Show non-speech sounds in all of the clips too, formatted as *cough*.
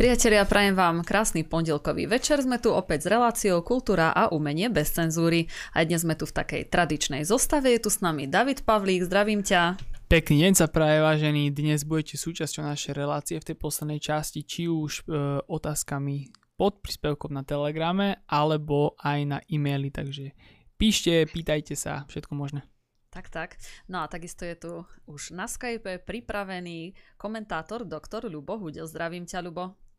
Priatelia, prajem vám krásny pondelkový večer. Sme tu opäť s reláciou Kultúra a umenie bez cenzúry. A dnes sme tu v takej tradičnej zostave. Je tu s nami David Pavlík, zdravím ťa. Pekný deň sa praje, vážení. Dnes budete súčasťou našej relácie v tej poslednej časti, či už e, otázkami pod príspevkom na Telegrame, alebo aj na e-maily, takže píšte, pýtajte sa, všetko možné. Tak, tak. No a takisto je tu už na Skype pripravený komentátor doktor Ľubo Hudel. Zdravím ťa, Ľubo.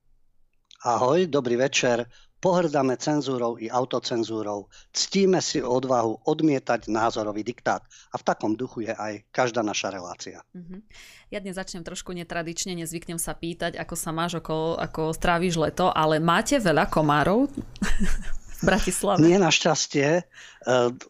Ahoj, dobrý večer. Pohrdáme cenzúrou i autocenzúrou. Ctíme si odvahu odmietať názorový diktát. A v takom duchu je aj každá naša relácia. Uh-huh. Ja dnes začnem trošku netradične, nezvyknem sa pýtať, ako sa máš, ako, ako stráviš leto, ale máte veľa komárov? *laughs* Bratislave. Nie našťastie, e,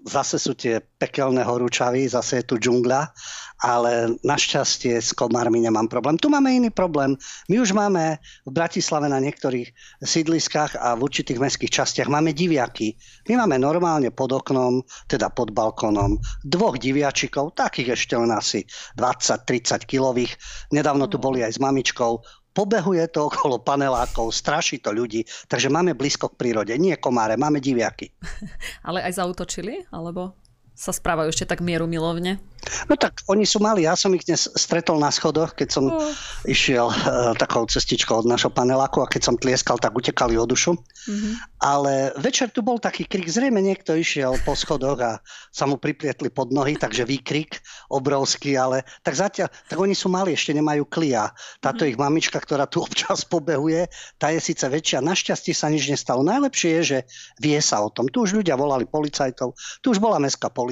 zase sú tie pekelné horúčavy, zase je tu džungľa, ale našťastie s komármi nemám problém. Tu máme iný problém. My už máme v Bratislave na niektorých sídliskách a v určitých mestských častiach máme diviaky. My máme normálne pod oknom, teda pod balkónom, dvoch diviačikov, takých ešte len asi 20-30 kilových. Nedávno tu boli aj s mamičkou pobehuje to okolo panelákov, straší to ľudí, takže máme blízko k prírode. Nie komáre, máme diviaky. *laughs* Ale aj zautočili? Alebo sa správajú ešte tak mieru milovne? No tak oni sú mali, ja som ich dnes stretol na schodoch, keď som uh. išiel uh, takou cestičkou od našho paneláku a keď som tlieskal, tak utekali o dušu. Uh-huh. Ale večer tu bol taký krik, zrejme niekto išiel po schodoch a sa mu priplietli pod nohy, takže výkrik obrovský, ale tak zatiaľ, tak oni sú mali, ešte nemajú klia. Táto uh-huh. ich mamička, ktorá tu *laughs* občas pobehuje, tá je síce väčšia, našťastie sa nič nestalo. Najlepšie je, že vie sa o tom. Tu už ľudia volali policajtov, tu už bola mestská policia,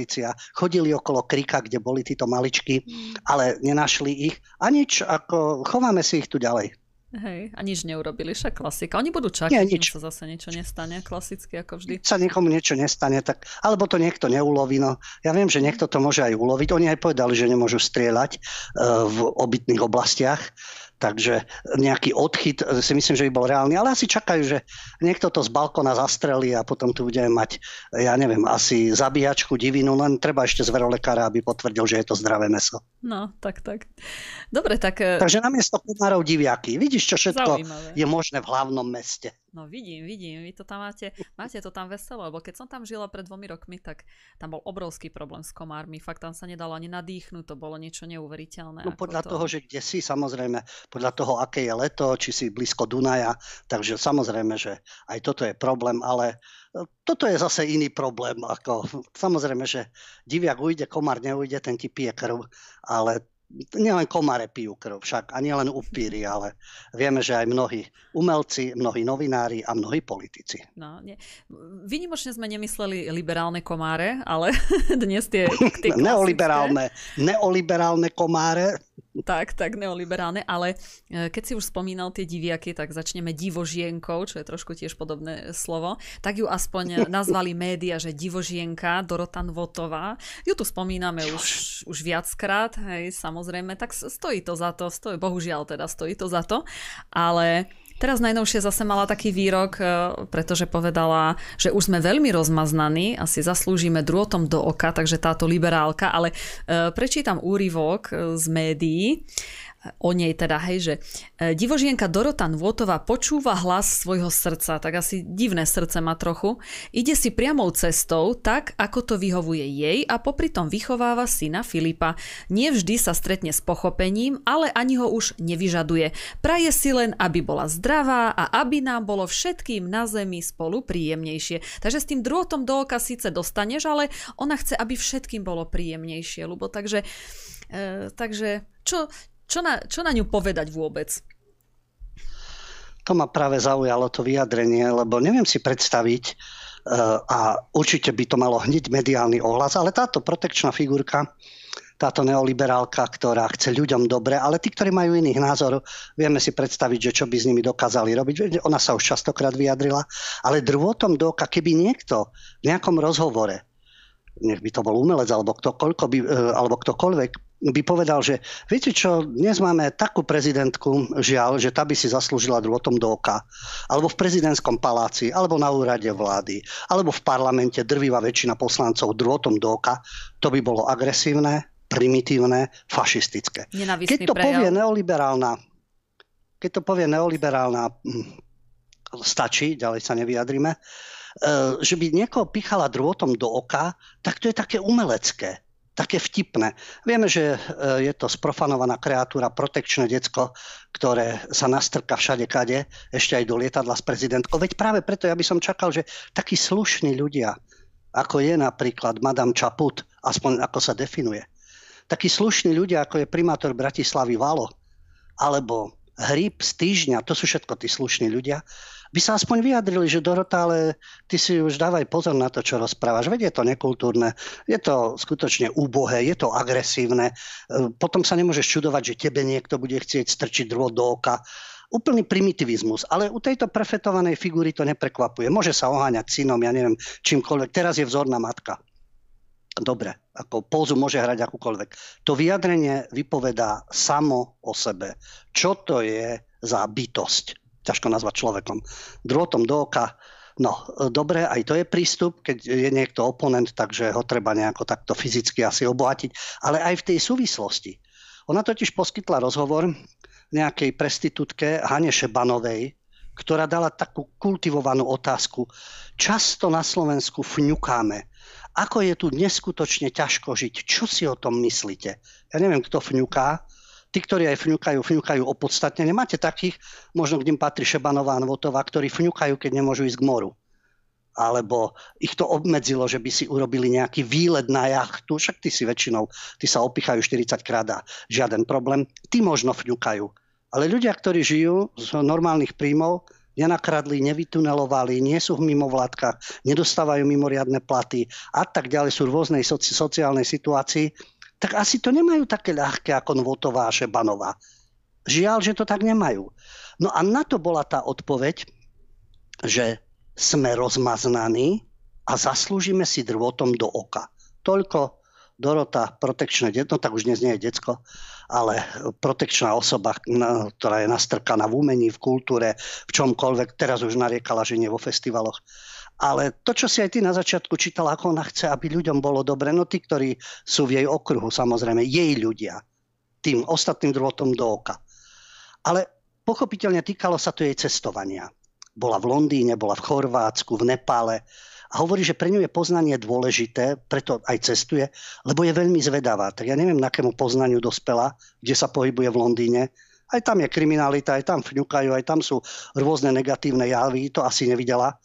chodili okolo krika, kde boli títo maličky, mm. ale nenašli ich a nič, ako chováme si ich tu ďalej. Hej, a nič neurobili, však klasika. Oni budú čakať, Nie, nič. sa zase niečo nestane, klasicky ako vždy. Sa niekomu niečo nestane, tak, alebo to niekto neuloví. No. Ja viem, že niekto to môže aj uloviť. Oni aj povedali, že nemôžu strieľať uh, v obytných oblastiach, Takže nejaký odchyt eh, si myslím, že by bol reálny, ale asi čakajú, že niekto to z balkona zastrelí a potom tu budeme mať, eh, ja neviem, asi zabíjačku, divinu, len treba ešte zverolekára, aby potvrdil, že je to zdravé meso. No, tak, tak. Dobre, tak... Eh, Takže namiesto komárov diviaky. Vidíš, čo všetko Zaujímavé. je možné v hlavnom meste. No vidím, vidím, vy to tam máte, máte to tam veselo, lebo keď som tam žila pred dvomi rokmi, tak tam bol obrovský problém s komármi, fakt tam sa nedalo ani nadýchnuť, to bolo niečo neuveriteľné. No podľa to... toho, že kde si, samozrejme, podľa toho, aké je leto, či si blízko Dunaja, takže samozrejme, že aj toto je problém, ale e, toto je zase iný problém. Ako, *laughs* samozrejme, že diviak ujde, komár neujde, ten ti pije krv, ale nielen komáre pijú krv, však a nielen upíry, ale vieme, že aj mnohí umelci, mnohí novinári a mnohí politici. No, nie. Vynimočne sme nemysleli liberálne komáre, ale *laughs* dnes tie, *laughs* tie neoliberálne, neoliberálne komáre tak, tak neoliberálne, ale e, keď si už spomínal tie diviaky, tak začneme divožienkou, čo je trošku tiež podobné slovo, tak ju aspoň *laughs* nazvali média, že divožienka Dorota Nvotová. Ju tu spomíname už, už viackrát, hej, samozrejme, tak stojí to za to, stojí, bohužiaľ teda stojí to za to, ale Teraz najnovšie zase mala taký výrok, e, pretože povedala, že už sme veľmi rozmaznaní, asi zaslúžime drôtom do oka, takže táto liberálka, ale e, prečítam úryvok z médií o nej teda, hej, že e, divožienka Dorota Nvotová počúva hlas svojho srdca, tak asi divné srdce má trochu. Ide si priamou cestou, tak ako to vyhovuje jej a popri tom vychováva syna Filipa. Nie vždy sa stretne s pochopením, ale ani ho už nevyžaduje. Praje si len, aby bola zdravá a aby nám bolo všetkým na zemi spolu príjemnejšie. Takže s tým drôtom do oka síce dostaneš, ale ona chce, aby všetkým bolo príjemnejšie, Lubo. Takže, e, takže čo, čo na, čo na ňu povedať vôbec? To ma práve zaujalo to vyjadrenie, lebo neviem si predstaviť, e, a určite by to malo hneď mediálny ohlas, ale táto protekčná figurka, táto neoliberálka, ktorá chce ľuďom dobre, ale tí, ktorí majú iných názor, vieme si predstaviť, že čo by s nimi dokázali robiť. Ona sa už častokrát vyjadrila, ale drôtom do keby niekto v nejakom rozhovore, nech by to bol umelec alebo, ktokoľko by, e, alebo ktokoľvek, by povedal, že viete čo, dnes máme takú prezidentku, žiaľ, že tá by si zaslúžila drôtom do oka. Alebo v prezidentskom paláci, alebo na úrade vlády, alebo v parlamente drvivá väčšina poslancov drôtom do oka. To by bolo agresívne, primitívne, fašistické. Keď to prejav. povie neoliberálna keď to povie neoliberálna, hm, stačí, ďalej sa nevyjadrime, e, že by niekoho pichala drôtom do oka, tak to je také umelecké také vtipné. Vieme, že e, je to sprofanovaná kreatúra, protekčné decko, ktoré sa nastrka všade kade, ešte aj do lietadla s prezidentkou. Veď práve preto ja by som čakal, že takí slušní ľudia, ako je napríklad Madame Čaput, aspoň ako sa definuje, takí slušní ľudia, ako je primátor Bratislavy Valo, alebo Hryb z týždňa, to sú všetko tí slušní ľudia, by sa aspoň vyjadrili, že Dorota, ale ty si už dávaj pozor na to, čo rozprávaš. Veď je to nekultúrne, je to skutočne úbohé, je to agresívne. E, potom sa nemôžeš čudovať, že tebe niekto bude chcieť strčiť drvo do oka. Úplný primitivizmus, ale u tejto prefetovanej figúry to neprekvapuje. Môže sa oháňať synom, ja neviem, čímkoľvek. Teraz je vzorná matka. Dobre, ako pózu môže hrať akúkoľvek. To vyjadrenie vypovedá samo o sebe. Čo to je za bytosť? ťažko nazvať človekom. Drôtom do oka, no dobre, aj to je prístup, keď je niekto oponent, takže ho treba nejako takto fyzicky asi obohatiť, ale aj v tej súvislosti. Ona totiž poskytla rozhovor nejakej prestitútke Hane Šebanovej, ktorá dala takú kultivovanú otázku. Často na Slovensku fňukáme. Ako je tu neskutočne ťažko žiť? Čo si o tom myslíte? Ja neviem, kto fňuká, Tí, ktorí aj fňukajú, fňukajú opodstatne. Nemáte takých, možno k ním patrí Šebanová a Nvotová, ktorí fňukajú, keď nemôžu ísť k moru. Alebo ich to obmedzilo, že by si urobili nejaký výlet na jachtu. Však ty si väčšinou, ty sa opichajú 40 krát a žiaden problém. Tí možno fňukajú. Ale ľudia, ktorí žijú z normálnych príjmov, nenakradli, nevytunelovali, nie sú v mimovládkach, nedostávajú mimoriadne platy a tak ďalej, sú v rôznej soci- sociálnej situácii, tak asi to nemajú také ľahké ako Nvotová a Šebanová. Žiaľ, že to tak nemajú. No a na to bola tá odpoveď, že sme rozmaznaní a zaslúžime si drvotom do oka. Toľko Dorota, protekčné detno, tak už dnes nie je decko, ale protekčná osoba, ktorá je nastrkaná v umení, v kultúre, v čomkoľvek. Teraz už nariekala, že nie vo festivaloch. Ale to, čo si aj ty na začiatku čítala, ako ona chce, aby ľuďom bolo dobre, no tí, ktorí sú v jej okruhu, samozrejme, jej ľudia, tým ostatným drôtom do oka. Ale pochopiteľne týkalo sa to jej cestovania. Bola v Londýne, bola v Chorvátsku, v Nepále a hovorí, že pre ňu je poznanie dôležité, preto aj cestuje, lebo je veľmi zvedavá. Tak ja neviem, na akému poznaniu dospela, kde sa pohybuje v Londýne. Aj tam je kriminalita, aj tam fňukajú, aj tam sú rôzne negatívne javy, to asi nevidela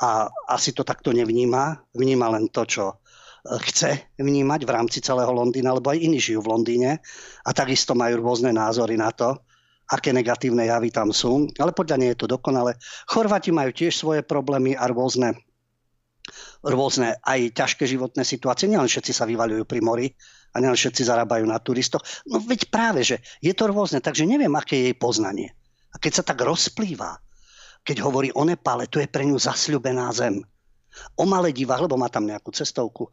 a asi to takto nevníma. Vníma len to, čo e, chce vnímať v rámci celého Londýna, lebo aj iní žijú v Londýne a takisto majú rôzne názory na to, aké negatívne javy tam sú. Ale podľa nie je to dokonale. Chorvati majú tiež svoje problémy a rôzne, rôzne aj ťažké životné situácie. Nielen všetci sa vyvaľujú pri mori a nielen všetci zarábajú na turistoch. No veď práve, že je to rôzne, takže neviem, aké je jej poznanie. A keď sa tak rozplýva keď hovorí o Nepále, to je pre ňu zasľubená zem. O Maledivách, lebo má tam nejakú cestovku, e,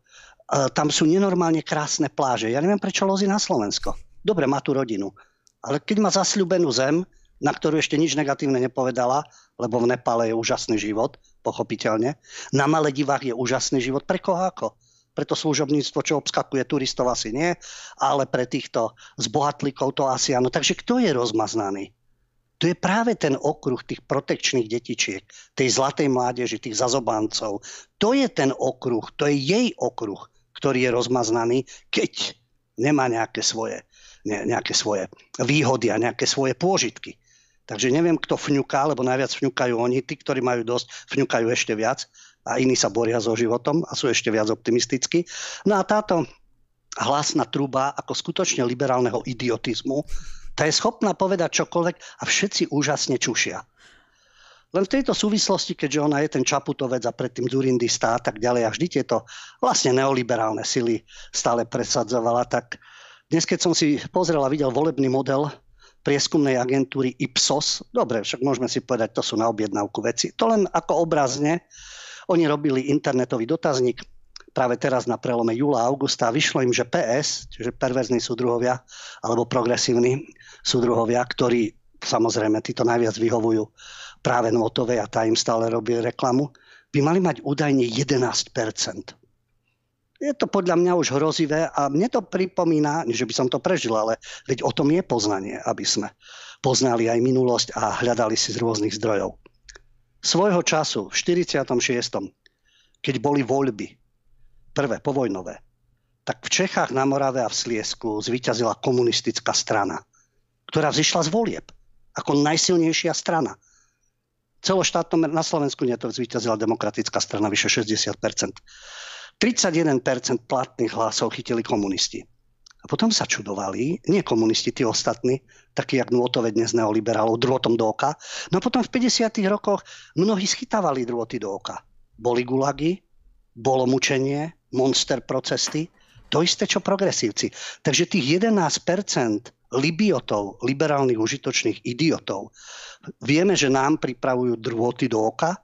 tam sú nenormálne krásne pláže. Ja neviem, prečo lozí na Slovensko. Dobre, má tu rodinu. Ale keď má zasľubenú zem, na ktorú ešte nič negatívne nepovedala, lebo v Nepále je úžasný život, pochopiteľne. Na Maledivách je úžasný život. Pre koho ako? Preto služobníctvo, čo obskakuje turistov, asi nie, ale pre týchto zbohatlíkov to asi áno. Takže kto je rozmaznaný? To je práve ten okruh tých protekčných detičiek, tej zlatej mládeži, tých zazobáncov. To je ten okruh, to je jej okruh, ktorý je rozmaznaný, keď nemá nejaké svoje, ne, nejaké svoje výhody a nejaké svoje pôžitky. Takže neviem, kto fňuká, lebo najviac fňukajú oni, tí, ktorí majú dosť, fňukajú ešte viac a iní sa boria so životom a sú ešte viac optimistickí. No a táto hlasná truba ako skutočne liberálneho idiotizmu tá je schopná povedať čokoľvek a všetci úžasne čušia. Len v tejto súvislosti, keďže ona je ten Čaputovec a predtým Zurindista a tak ďalej a vždy tieto vlastne neoliberálne sily stále presadzovala, tak dnes keď som si pozrel a videl volebný model prieskumnej agentúry Ipsos, dobre, však môžeme si povedať, to sú na objednávku veci, to len ako obrazne, oni robili internetový dotazník, práve teraz na prelome júla a augusta. Vyšlo im, že PS, čiže perverzní súdruhovia alebo progresívni súdruhovia, ktorí samozrejme títo najviac vyhovujú práve Notovej a tá im stále robí reklamu, by mali mať údajne 11 je to podľa mňa už hrozivé a mne to pripomína, že by som to prežil, ale veď o tom je poznanie, aby sme poznali aj minulosť a hľadali si z rôznych zdrojov. Svojho času, v 46., keď boli voľby, prvé povojnové, tak v Čechách, na Morave a v Sliesku zvíťazila komunistická strana, ktorá vzýšla z volieb ako najsilnejšia strana. Celoštátnom na Slovensku nie to zvíťazila demokratická strana vyše 60%. 31% platných hlasov chytili komunisti. A potom sa čudovali, nie komunisti, tí ostatní, takí jak nôtové dnes neoliberálov, drôtom do oka. No a potom v 50. rokoch mnohí schytávali drôty do oka. Boli gulagy, bolo mučenie, monster procesy, to isté, čo progresívci. Takže tých 11% libiotov, liberálnych užitočných idiotov, vieme, že nám pripravujú drôty do oka,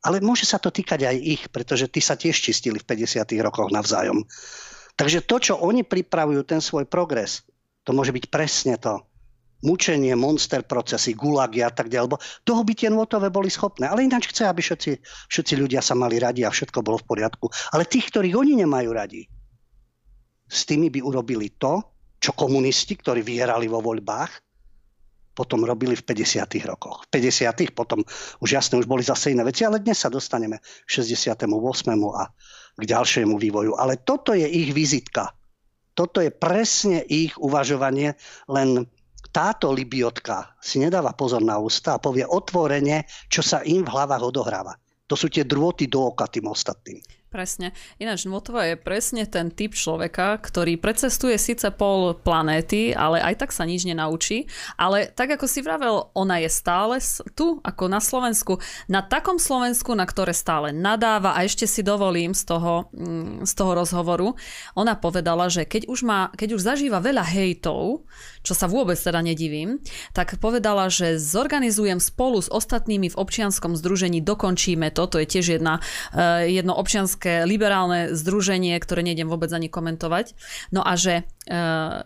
ale môže sa to týkať aj ich, pretože tí sa tiež čistili v 50. rokoch navzájom. Takže to, čo oni pripravujú, ten svoj progres, to môže byť presne to. Mučenie, monster procesy, gulagy a tak ďalej. Lebo toho by tie nôtové boli schopné. Ale ináč chce, aby všetci, všetci ľudia sa mali radi a všetko bolo v poriadku. Ale tých, ktorých oni nemajú radi, s tými by urobili to, čo komunisti, ktorí vyhrali vo voľbách, potom robili v 50. rokoch. V 50. potom už jasne, už boli zase iné veci, ale dnes sa dostaneme k 68. a k ďalšiemu vývoju. Ale toto je ich vizitka. Toto je presne ich uvažovanie, len táto libiotka si nedáva pozor na ústa a povie otvorene, čo sa im v hlavách odohráva. To sú tie drôty do oka tým ostatným. Presne. Ináč Notova je presne ten typ človeka, ktorý precestuje síce pol planéty, ale aj tak sa nič nenaučí. Ale tak ako si vravel, ona je stále tu, ako na Slovensku. Na takom Slovensku, na ktoré stále nadáva a ešte si dovolím z toho, mm, z toho rozhovoru, ona povedala, že keď už, má, keď už zažíva veľa hejtov, čo sa vôbec teda nedivím, tak povedala, že zorganizujem spolu s ostatnými v občianskom združení Dokončíme to, to je tiež jedna, eh, jedno občianské liberálne združenie, ktoré nejdem vôbec ani komentovať. No a že uh,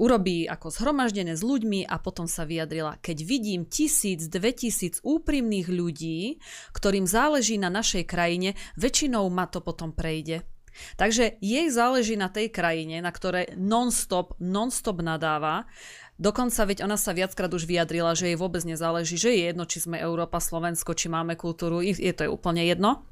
urobí ako zhromaždené s ľuďmi a potom sa vyjadrila, keď vidím tisíc, dve tisíc úprimných ľudí, ktorým záleží na našej krajine, väčšinou ma to potom prejde. Takže jej záleží na tej krajine, na ktoré non-stop, non-stop nadáva. Dokonca veď ona sa viackrát už vyjadrila, že jej vôbec nezáleží, že je jedno, či sme Európa, Slovensko, či máme kultúru, je to je úplne jedno.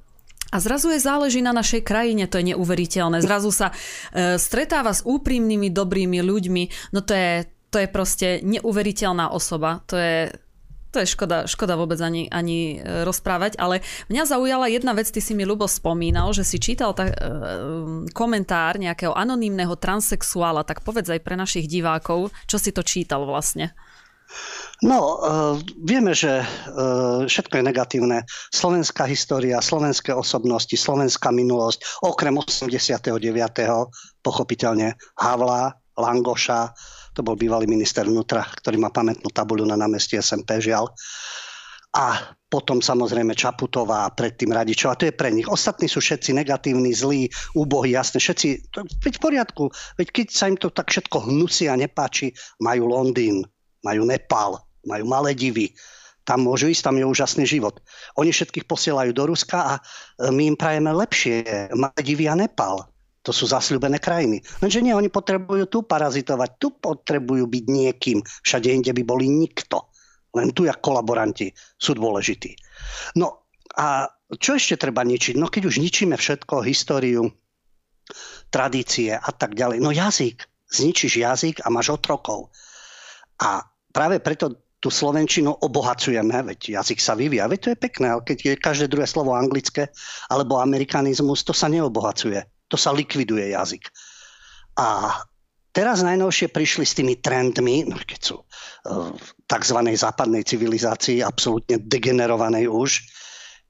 A zrazu je záleží na našej krajine, to je neuveriteľné. Zrazu sa e, stretáva s úprimnými, dobrými ľuďmi. No to je, to je proste neuveriteľná osoba. To je, to je škoda, škoda vôbec ani, ani e, rozprávať, ale mňa zaujala jedna vec, ty si mi ľubo spomínal, že si čítal ta, e, komentár nejakého anonymného transexuála, tak povedz aj pre našich divákov, čo si to čítal vlastne. No, uh, vieme, že uh, všetko je negatívne. Slovenská história, slovenské osobnosti, slovenská minulosť, okrem 89. pochopiteľne Havla, Langoša, to bol bývalý minister vnútra, ktorý má pamätnú tabuľu na námestí SMP, žiaľ. A potom samozrejme Čaputová a predtým Radičová. To je pre nich. Ostatní sú všetci negatívni, zlí, úbohí, jasne. Všetci, to, veď v poriadku. Veď keď sa im to tak všetko hnusí a nepáči, majú Londýn, majú Nepal, majú malé divy, tam môžu ísť, tam je úžasný život. Oni všetkých posielajú do Ruska a e, my im prajeme lepšie. Maledivy a Nepal. To sú zasľúbené krajiny. Lenže nie, oni potrebujú tu parazitovať, tu potrebujú byť niekým. Všade inde by boli nikto. Len tu, jak kolaboranti, sú dôležití. No a čo ešte treba ničiť? No keď už ničíme všetko, históriu, tradície a tak ďalej. No jazyk. Zničíš jazyk a máš otrokov. A práve preto tú slovenčinu obohacujeme, veď jazyk sa vyvíja, veď to je pekné, ale keď je každé druhé slovo anglické alebo amerikanizmus, to sa neobohacuje, to sa likviduje jazyk. A teraz najnovšie prišli s tými trendmi, no keď sú v tzv. západnej civilizácii, absolútne degenerovanej už,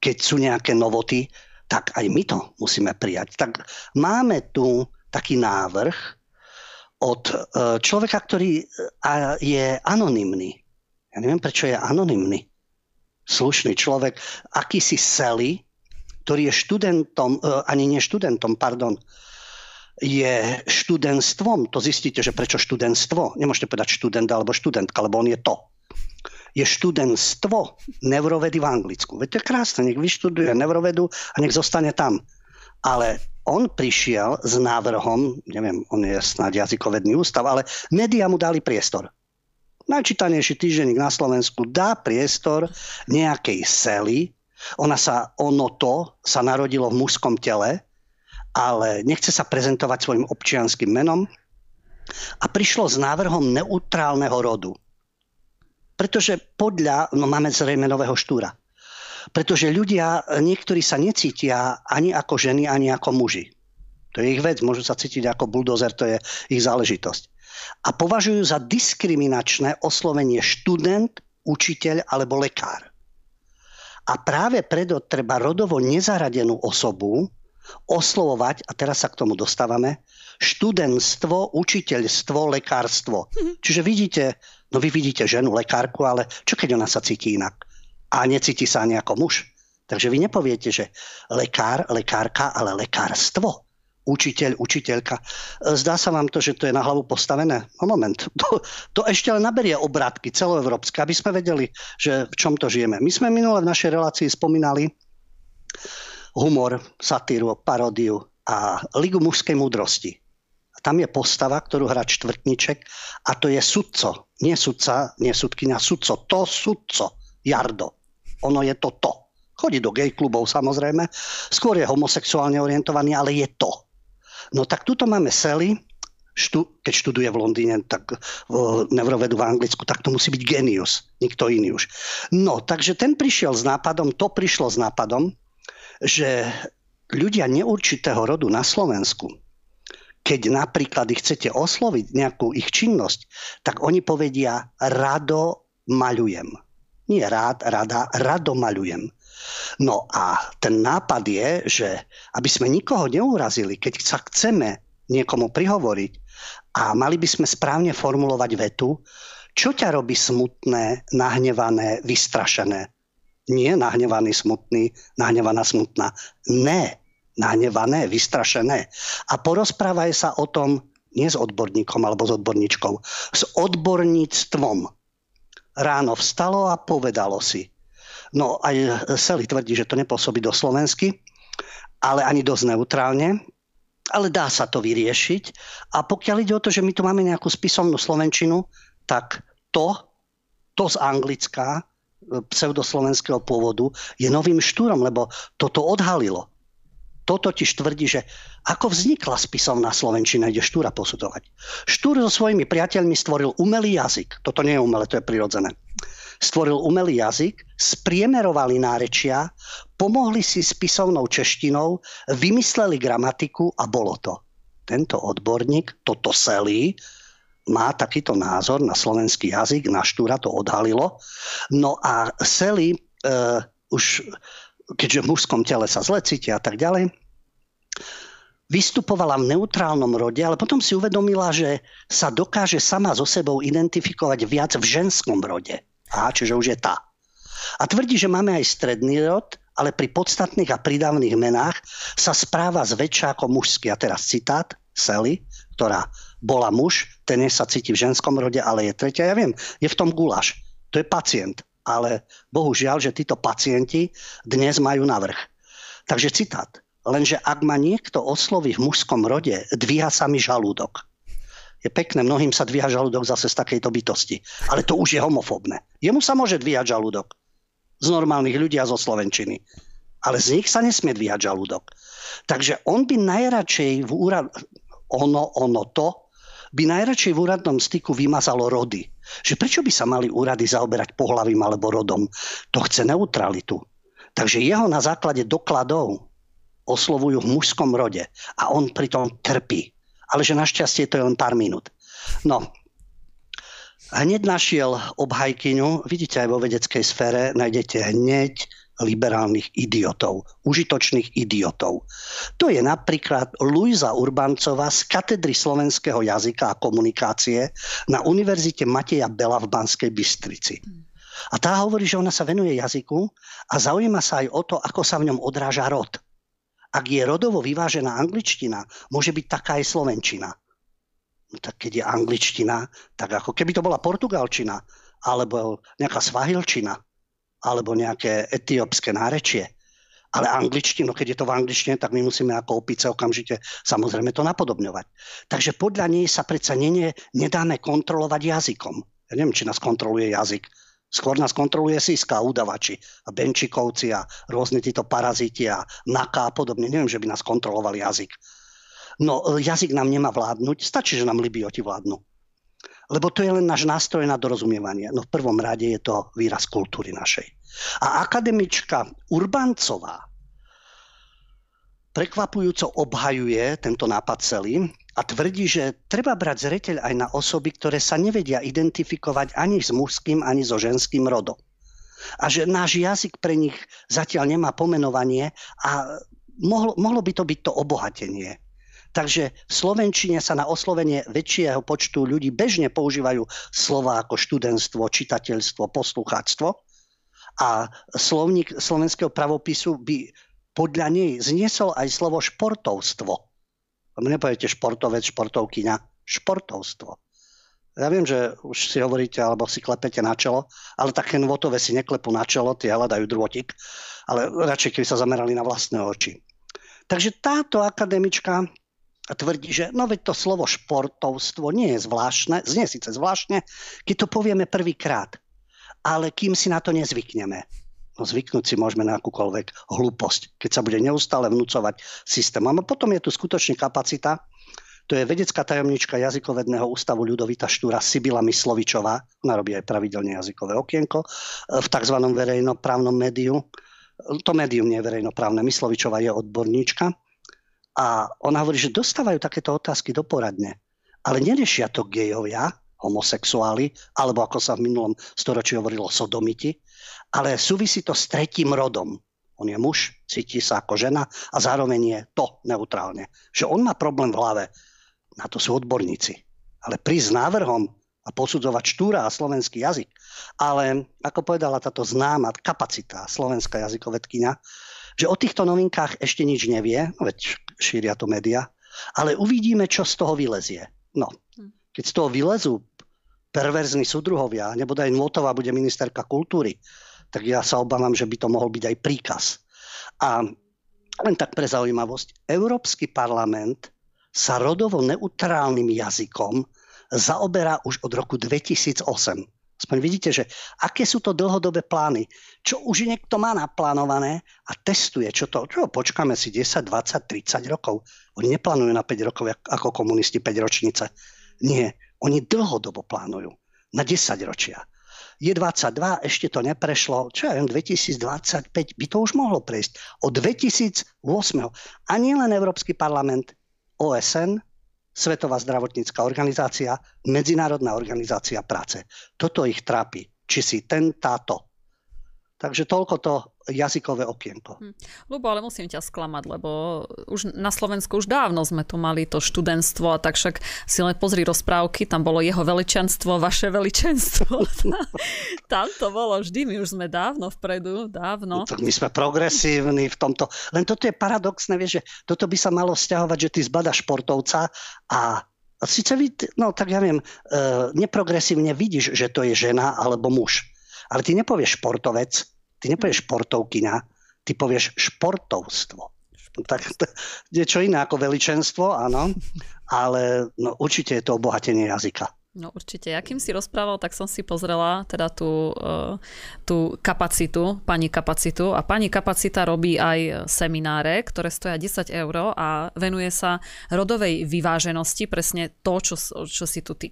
keď sú nejaké novoty, tak aj my to musíme prijať. Tak máme tu taký návrh, od e, človeka, ktorý e, je anonymný. Ja neviem, prečo je anonymný. Slušný človek, akýsi Sally, ktorý je študentom, e, ani nie študentom, pardon, je študentstvom. To zistíte, že prečo študentstvo. Nemôžete povedať študent alebo študentka, lebo on je to. Je študentstvo neurovedy v Anglicku. Veď to je krásne, nech vyštuduje neurovedu a nech zostane tam. Ale on prišiel s návrhom, neviem, on je snáď jazykovedný ústav, ale médiá mu dali priestor. najčítanejší týždenník na Slovensku, dá priestor nejakej sely. Ona sa, ono to sa narodilo v mužskom tele, ale nechce sa prezentovať svojim občianským menom a prišlo s návrhom neutrálneho rodu. Pretože podľa, no máme zrejme nového štúra, pretože ľudia, niektorí sa necítia ani ako ženy, ani ako muži. To je ich vec, môžu sa cítiť ako buldozer, to je ich záležitosť. A považujú za diskriminačné oslovenie študent, učiteľ alebo lekár. A práve preto treba rodovo nezaradenú osobu oslovovať, a teraz sa k tomu dostávame, študentstvo, učiteľstvo, lekárstvo. Mhm. Čiže vidíte, no vy vidíte ženu, lekárku, ale čo keď ona sa cíti inak? A necíti sa ani ako muž. Takže vy nepoviete, že lekár, lekárka, ale lekárstvo učiteľ, učiteľka. Zdá sa vám to, že to je na hlavu postavené? No moment, to, to ešte len naberie obrátky celoevropské, aby sme vedeli, že v čom to žijeme. My sme minule v našej relácii spomínali humor, satíru, paródiu a Ligu mužskej múdrosti. Tam je postava, ktorú hrá čtvrtniček a to je sudco. Nie sudca, nie sudkynia, sudco. To sudco. Jardo. Ono je to to. Chodí do gay klubov samozrejme. Skôr je homosexuálne orientovaný, ale je to. No tak tuto máme Sally, štú, keď študuje v Londýne, tak v neurovedu v Anglicku, tak to musí byť genius, nikto iný už. No, takže ten prišiel s nápadom, to prišlo s nápadom, že ľudia neurčitého rodu na Slovensku, keď napríklad ich chcete osloviť, nejakú ich činnosť, tak oni povedia rado maľujem. Nie rád, rada, rado maľujem. No a ten nápad je, že aby sme nikoho neurazili, keď sa chceme niekomu prihovoriť a mali by sme správne formulovať vetu, čo ťa robí smutné, nahnevané, vystrašené? Nie nahnevaný, smutný, nahnevaná, smutná. Ne, nahnevané, vystrašené. A porozprávaj sa o tom nie s odborníkom alebo s odborníčkou, s odborníctvom. Ráno vstalo a povedalo si, No aj Sely tvrdí, že to nepôsobí do Slovensky, ale ani dosť neutrálne. Ale dá sa to vyriešiť. A pokiaľ ide o to, že my tu máme nejakú spisovnú slovenčinu, tak to, to z Anglická, pseudoslovenského pôvodu, je novým štúrom, lebo toto odhalilo. To totiž tvrdí, že ako vznikla spisovná slovenčina, ide štúra posudovať. Štúr so svojimi priateľmi stvoril umelý jazyk. Toto nie je umelé, to je prirodzené stvoril umelý jazyk, spriemerovali nárečia, pomohli si s písomnou češtinou, vymysleli gramatiku a bolo to. Tento odborník, toto celý, má takýto názor na slovenský jazyk, na Štúra to odhalilo. No a Sely e, už, keďže v mužskom tele sa zle cítia a tak ďalej, vystupovala v neutrálnom rode, ale potom si uvedomila, že sa dokáže sama so sebou identifikovať viac v ženskom rode. A, čiže už je tá. A tvrdí, že máme aj stredný rod, ale pri podstatných a pridávnych menách sa správa zväčša ako mužský. A teraz citát Sally, ktorá bola muž, ten sa cíti v ženskom rode, ale je tretia. Ja viem, je v tom gulaš. To je pacient. Ale bohužiaľ, že títo pacienti dnes majú navrh. Takže citát. Lenže ak ma niekto osloví v mužskom rode, dvíha sa mi žalúdok je pekné, mnohým sa dvíha žalúdok zase z takejto bytosti. Ale to už je homofóbne. Jemu sa môže dvíhať žalúdok. Z normálnych ľudí a zo Slovenčiny. Ale z nich sa nesmie dvíhať žalúdok. Takže on by najradšej v úrad... Ono, ono to by najradšej v úradnom styku vymazalo rody. Že prečo by sa mali úrady zaoberať pohlavím alebo rodom? To chce neutralitu. Takže jeho na základe dokladov oslovujú v mužskom rode a on pritom trpí ale že našťastie to je len pár minút. No, hneď našiel obhajkyňu, vidíte aj vo vedeckej sfére, nájdete hneď liberálnych idiotov, užitočných idiotov. To je napríklad Luisa Urbancová z katedry slovenského jazyka a komunikácie na Univerzite Mateja Bela v Banskej Bystrici. A tá hovorí, že ona sa venuje jazyku a zaujíma sa aj o to, ako sa v ňom odráža rod ak je rodovo vyvážená angličtina, môže byť taká aj slovenčina. No tak keď je angličtina, tak ako keby to bola portugalčina, alebo nejaká svahilčina, alebo nejaké etiópske nárečie. Ale angličtinu, keď je to v angličtine, tak my musíme ako opice okamžite samozrejme to napodobňovať. Takže podľa nej sa predsa nedáme kontrolovať jazykom. Ja neviem, či nás kontroluje jazyk. Skôr nás kontroluje Siska, udavači a Benčikovci a rôzne títo paraziti a NAKA a podobne. Neviem, že by nás kontroloval jazyk. No, jazyk nám nemá vládnuť, stačí, že nám Libioti vládnu. Lebo to je len náš nástroj na dorozumievanie. No v prvom rade je to výraz kultúry našej. A akademička Urbancová prekvapujúco obhajuje tento nápad celý a tvrdí, že treba brať zreteľ aj na osoby, ktoré sa nevedia identifikovať ani s mužským, ani so ženským rodom. A že náš jazyk pre nich zatiaľ nemá pomenovanie a mohlo, mohlo by to byť to obohatenie. Takže v Slovenčine sa na oslovenie väčšieho počtu ľudí bežne používajú slova ako študentstvo, čitateľstvo, poslucháctvo. A slovník slovenského pravopisu by podľa nej zniesol aj slovo športovstvo lebo nepoviete športovec, športovkyňa, športovstvo. Ja viem, že už si hovoríte alebo si klepete na čelo, ale také nvotové si neklepú na čelo, tie hľadajú drôtik, ale radšej keby sa zamerali na vlastné oči. Takže táto akademička tvrdí, že no veď to slovo športovstvo nie je zvláštne, znie síce zvláštne, keď to povieme prvýkrát, ale kým si na to nezvykneme. Zvyknúť si môžeme na akúkoľvek hlúposť, keď sa bude neustále vnúcovať systémom. A potom je tu skutočne kapacita, to je vedecká tajomnička jazykovedného ústavu Ľudovita Štúra Sibila Myslovičová. Ona robí aj pravidelne jazykové okienko e, v tzv. verejnoprávnom médiu. To médium nie je verejnoprávne. Myslovičová je odborníčka. A ona hovorí, že dostávajú takéto otázky do poradne. Ale neriešia to gejovia, homosexuáli, alebo ako sa v minulom storočí hovorilo sodomiti, ale súvisí to s tretím rodom. On je muž, cíti sa ako žena a zároveň je to neutrálne. Že on má problém v hlave, na to sú odborníci. Ale prísť s návrhom a posudzovať štúra a slovenský jazyk. Ale ako povedala táto známa kapacita slovenská jazykovedkynia, že o týchto novinkách ešte nič nevie, no veď šíria to média, ale uvidíme, čo z toho vylezie. No, hm. keď z toho vylezú perverzní súdruhovia, nebude aj Nvotová bude ministerka kultúry, tak ja sa obávam, že by to mohol byť aj príkaz. A len tak pre zaujímavosť, Európsky parlament sa rodovo neutrálnym jazykom zaoberá už od roku 2008. Aspoň vidíte, že aké sú to dlhodobé plány. Čo už niekto má naplánované a testuje, čo to, čo počkáme si 10, 20, 30 rokov. Oni neplánujú na 5 rokov ako komunisti 5 ročnice. Nie, oni dlhodobo plánujú na 10 ročia. Je 22, ešte to neprešlo, čo ja viem, 2025 by to už mohlo prejsť. Od 2008. A nie len Európsky parlament, OSN, Svetová zdravotnícká organizácia, Medzinárodná organizácia práce. Toto ich trápi. Či si ten, táto. Takže toľko to jazykové okienko. Hm. Lubo, ale musím ťa sklamať, lebo už na Slovensku už dávno sme tu mali to študentstvo a tak však si len pozri rozprávky, tam bolo jeho veličenstvo, vaše veličenstvo. *laughs* tam to bolo vždy, my už sme dávno vpredu, dávno. No, my sme progresívni v tomto. Len toto je paradoxné, vieš, že toto by sa malo vzťahovať, že ty zbada športovca a Sice vy, no tak ja viem, e, neprogresívne vidíš, že to je žena alebo muž. Ale ty nepovieš športovec, Ty nepovieš športovkyňa, ty povieš športovstvo. Tak to je čo iné ako veličenstvo, áno, ale no, určite je to obohatenie jazyka. No určite. Ja kým si rozprával, tak som si pozrela teda tú, uh, tú kapacitu, pani kapacitu a pani kapacita robí aj semináre, ktoré stoja 10 eur a venuje sa rodovej vyváženosti, presne to, čo, čo si tu ty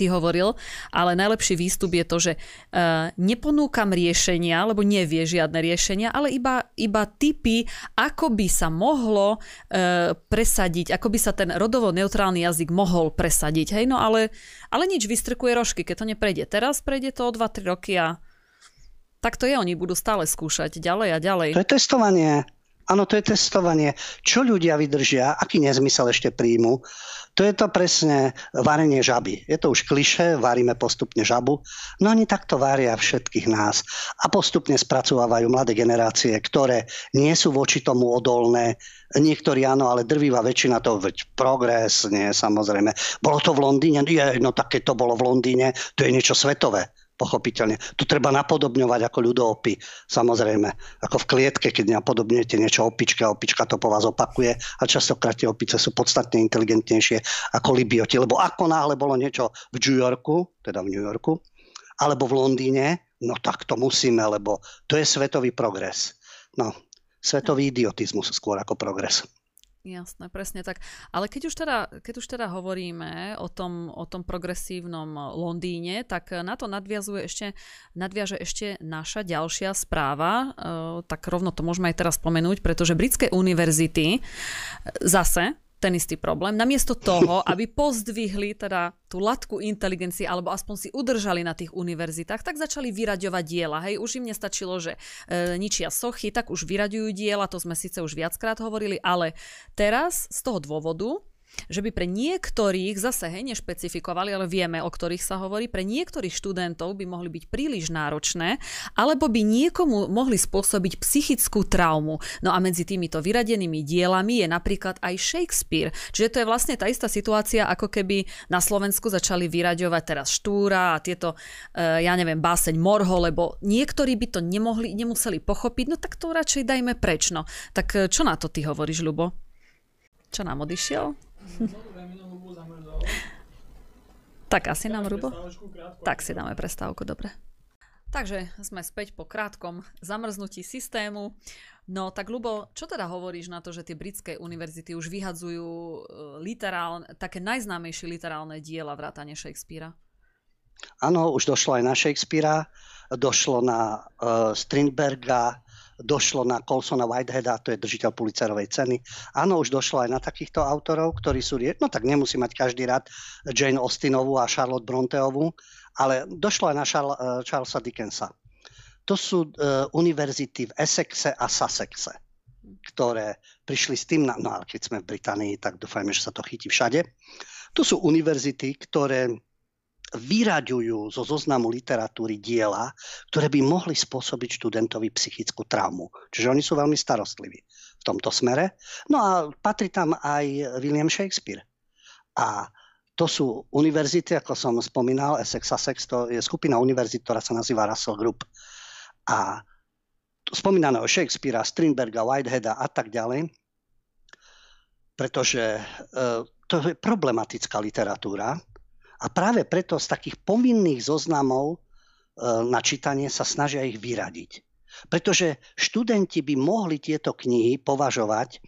ty hovoril, ale najlepší výstup je to, že uh, neponúkam riešenia, lebo nevie žiadne riešenia, ale iba, iba typy, ako by sa mohlo uh, presadiť, ako by sa ten rodovo neutrálny jazyk mohol presadiť. Hej, no ale, ale nič, vystrkuje rožky, keď to neprejde teraz, prejde to o 2-3 roky a tak to je, oni budú stále skúšať ďalej a ďalej. To je testovanie. Áno, to je testovanie. Čo ľudia vydržia, aký nezmysel ešte príjmu. To je to presne varenie žaby. Je to už kliše, varíme postupne žabu, no oni takto varia všetkých nás a postupne spracovávajú mladé generácie, ktoré nie sú voči tomu odolné, niektorí áno, ale drvíva väčšina to, veď progres, nie, samozrejme. Bolo to v Londýne? Je, no tak keď to bolo v Londýne, to je niečo svetové. Pochopiteľne. Tu treba napodobňovať ako ľudoopy, samozrejme. Ako v klietke, keď napodobňujete niečo opičke a opička to po vás opakuje a častokrát tie opice sú podstatne inteligentnejšie ako libioti. Lebo ako náhle bolo niečo v New Yorku, teda v New Yorku, alebo v Londýne, no tak to musíme, lebo to je svetový progres. No, svetový idiotizmus skôr ako progres. Jasné, presne tak. Ale keď už teda, keď už teda hovoríme o tom, o tom progresívnom Londýne, tak na to nadviazuje ešte, nadviaže ešte naša ďalšia správa. E, tak rovno to môžeme aj teraz spomenúť, pretože britské univerzity zase ten istý problém. Namiesto toho, *laughs* aby pozdvihli teda tú latku inteligencie alebo aspoň si udržali na tých univerzitách, tak začali vyraďovať diela. Hej, už im nestačilo, že e, ničia sochy, tak už vyraďujú diela, to sme síce už viackrát hovorili, ale teraz z toho dôvodu, že by pre niektorých, zase hej, nešpecifikovali, ale vieme, o ktorých sa hovorí, pre niektorých študentov by mohli byť príliš náročné, alebo by niekomu mohli spôsobiť psychickú traumu. No a medzi týmito vyradenými dielami je napríklad aj Shakespeare. Čiže to je vlastne tá istá situácia, ako keby na Slovensku začali vyraďovať teraz Štúra a tieto, e, ja neviem, báseň Morho, lebo niektorí by to nemohli, nemuseli pochopiť, no tak to radšej dajme preč. No. Tak e, čo na to ty hovoríš, Ľubo? Čo nám odišiel? Tak asi nám Rubo? Tak si dáme prestávku, dobre. Takže sme späť po krátkom zamrznutí systému. No tak Lubo, čo teda hovoríš na to, že tie britské univerzity už vyhadzujú e, literálne, také najznámejšie literálne diela vrátane Shakespearea? Áno, už došlo aj na Shakespearea, došlo na uh, Strindberga, došlo na Colsona Whiteheada, to je držiteľ Pulitzerovej ceny. Áno, už došlo aj na takýchto autorov, ktorí sú, no tak nemusí mať každý rád Jane Austenovú a Charlotte Bronteovú, ale došlo aj na eh, Charlesa Dickensa. To sú uh, univerzity v Essexe a Sussexe, ktoré prišli s tým, na, no ale keď sme v Británii, tak dúfajme, že sa to chytí všade. To sú univerzity, ktoré vyraďujú zo zoznamu literatúry diela, ktoré by mohli spôsobiť študentovi psychickú traumu. Čiže oni sú veľmi starostliví v tomto smere. No a patrí tam aj William Shakespeare. A to sú univerzity, ako som spomínal, Essex Sussex, to je skupina univerzit, ktorá sa nazýva Russell Group. A spomínaného Shakespearea, Strindberga, Whiteheada a tak ďalej, pretože e, to je problematická literatúra, a práve preto z takých povinných zoznamov e, na čítanie sa snažia ich vyradiť. Pretože študenti by mohli tieto knihy považovať e,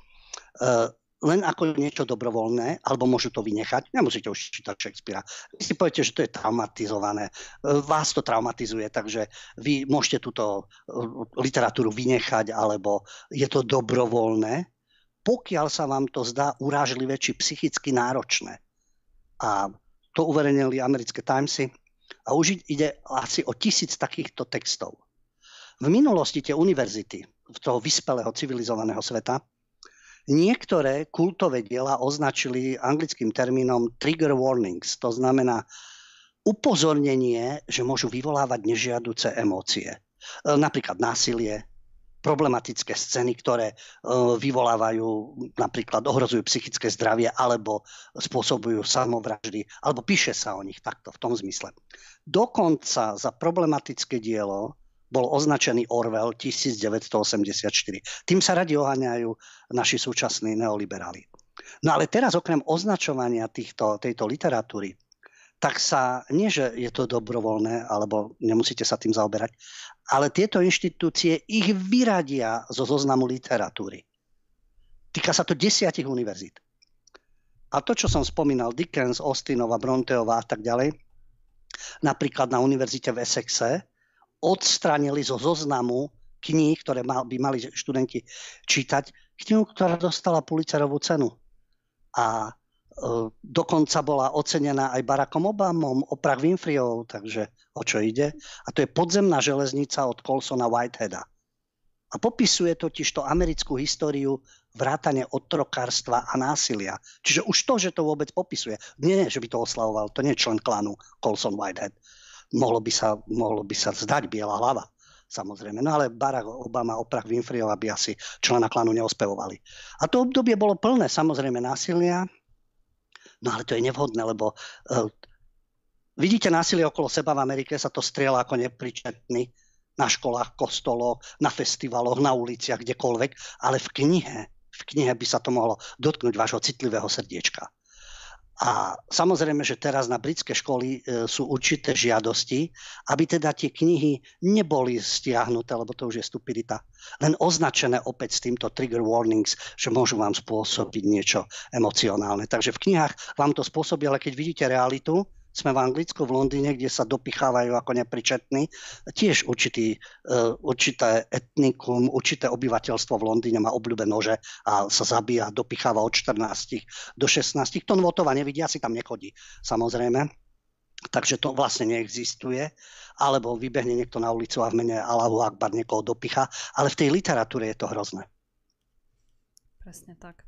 len ako niečo dobrovoľné, alebo môžu to vynechať. Nemusíte už čítať Shakespearea. Vy si poviete, že to je traumatizované. E, vás to traumatizuje, takže vy môžete túto literatúru vynechať, alebo je to dobrovoľné, pokiaľ sa vám to zdá urážlivé či psychicky náročné. A to uverejnili americké Timesy a už ide asi o tisíc takýchto textov. V minulosti tie univerzity v toho vyspelého civilizovaného sveta niektoré kultové diela označili anglickým termínom trigger warnings, to znamená upozornenie, že môžu vyvolávať nežiaduce emócie. E, napríklad násilie, problematické scény, ktoré e, vyvolávajú, napríklad ohrozujú psychické zdravie alebo spôsobujú samovraždy, alebo píše sa o nich takto v tom zmysle. Dokonca za problematické dielo bol označený Orwell 1984. Tým sa radi oháňajú naši súčasní neoliberáli. No ale teraz okrem označovania týchto, tejto literatúry tak sa, nie že je to dobrovoľné, alebo nemusíte sa tým zaoberať, ale tieto inštitúcie ich vyradia zo zoznamu literatúry. Týka sa to desiatich univerzít. A to, čo som spomínal, Dickens, Austinova, Bronteova a tak ďalej, napríklad na univerzite v Essexe, odstranili zo zoznamu kníh, ktoré by mali študenti čítať, knihu, ktorá dostala Pulitzerovú cenu. A dokonca bola ocenená aj Barackom Obamom, Oprah Winfreyovou, takže o čo ide. A to je podzemná železnica od Colsona Whiteheada. A popisuje totiž to americkú históriu vrátane otrokárstva a násilia. Čiže už to, že to vôbec popisuje, nie, že by to oslavoval, to nie je člen klanu Colson Whitehead. Mohlo by sa, mohlo by sa zdať biela hlava samozrejme. No ale Barack Obama, Oprah Winfreyová by asi člena klanu neospevovali. A to obdobie bolo plné samozrejme násilia, No ale to je nevhodné, lebo uh, vidíte násilie okolo seba v Amerike, sa to strieľa ako nepričetný na školách, kostoloch, na festivaloch, na uliciach, kdekoľvek, ale v knihe, v knihe by sa to mohlo dotknúť vášho citlivého srdiečka. A samozrejme, že teraz na britské školy e, sú určité žiadosti, aby teda tie knihy neboli stiahnuté, lebo to už je stupidita, len označené opäť s týmto trigger warnings, že môžu vám spôsobiť niečo emocionálne. Takže v knihách vám to spôsobí, ale keď vidíte realitu, sme v Anglicku, v Londýne, kde sa dopichávajú ako nepričetní. Tiež určitý, uh, určité etnikum, určité obyvateľstvo v Londýne má obľúbe nože a sa zabíja, dopicháva od 14 do 16. To Votova nevidia, si tam nechodí, samozrejme. Takže to vlastne neexistuje. Alebo vybehne niekto na ulicu a v mene Allahu Akbar niekoho dopicha. Ale v tej literatúre je to hrozné. Presne tak.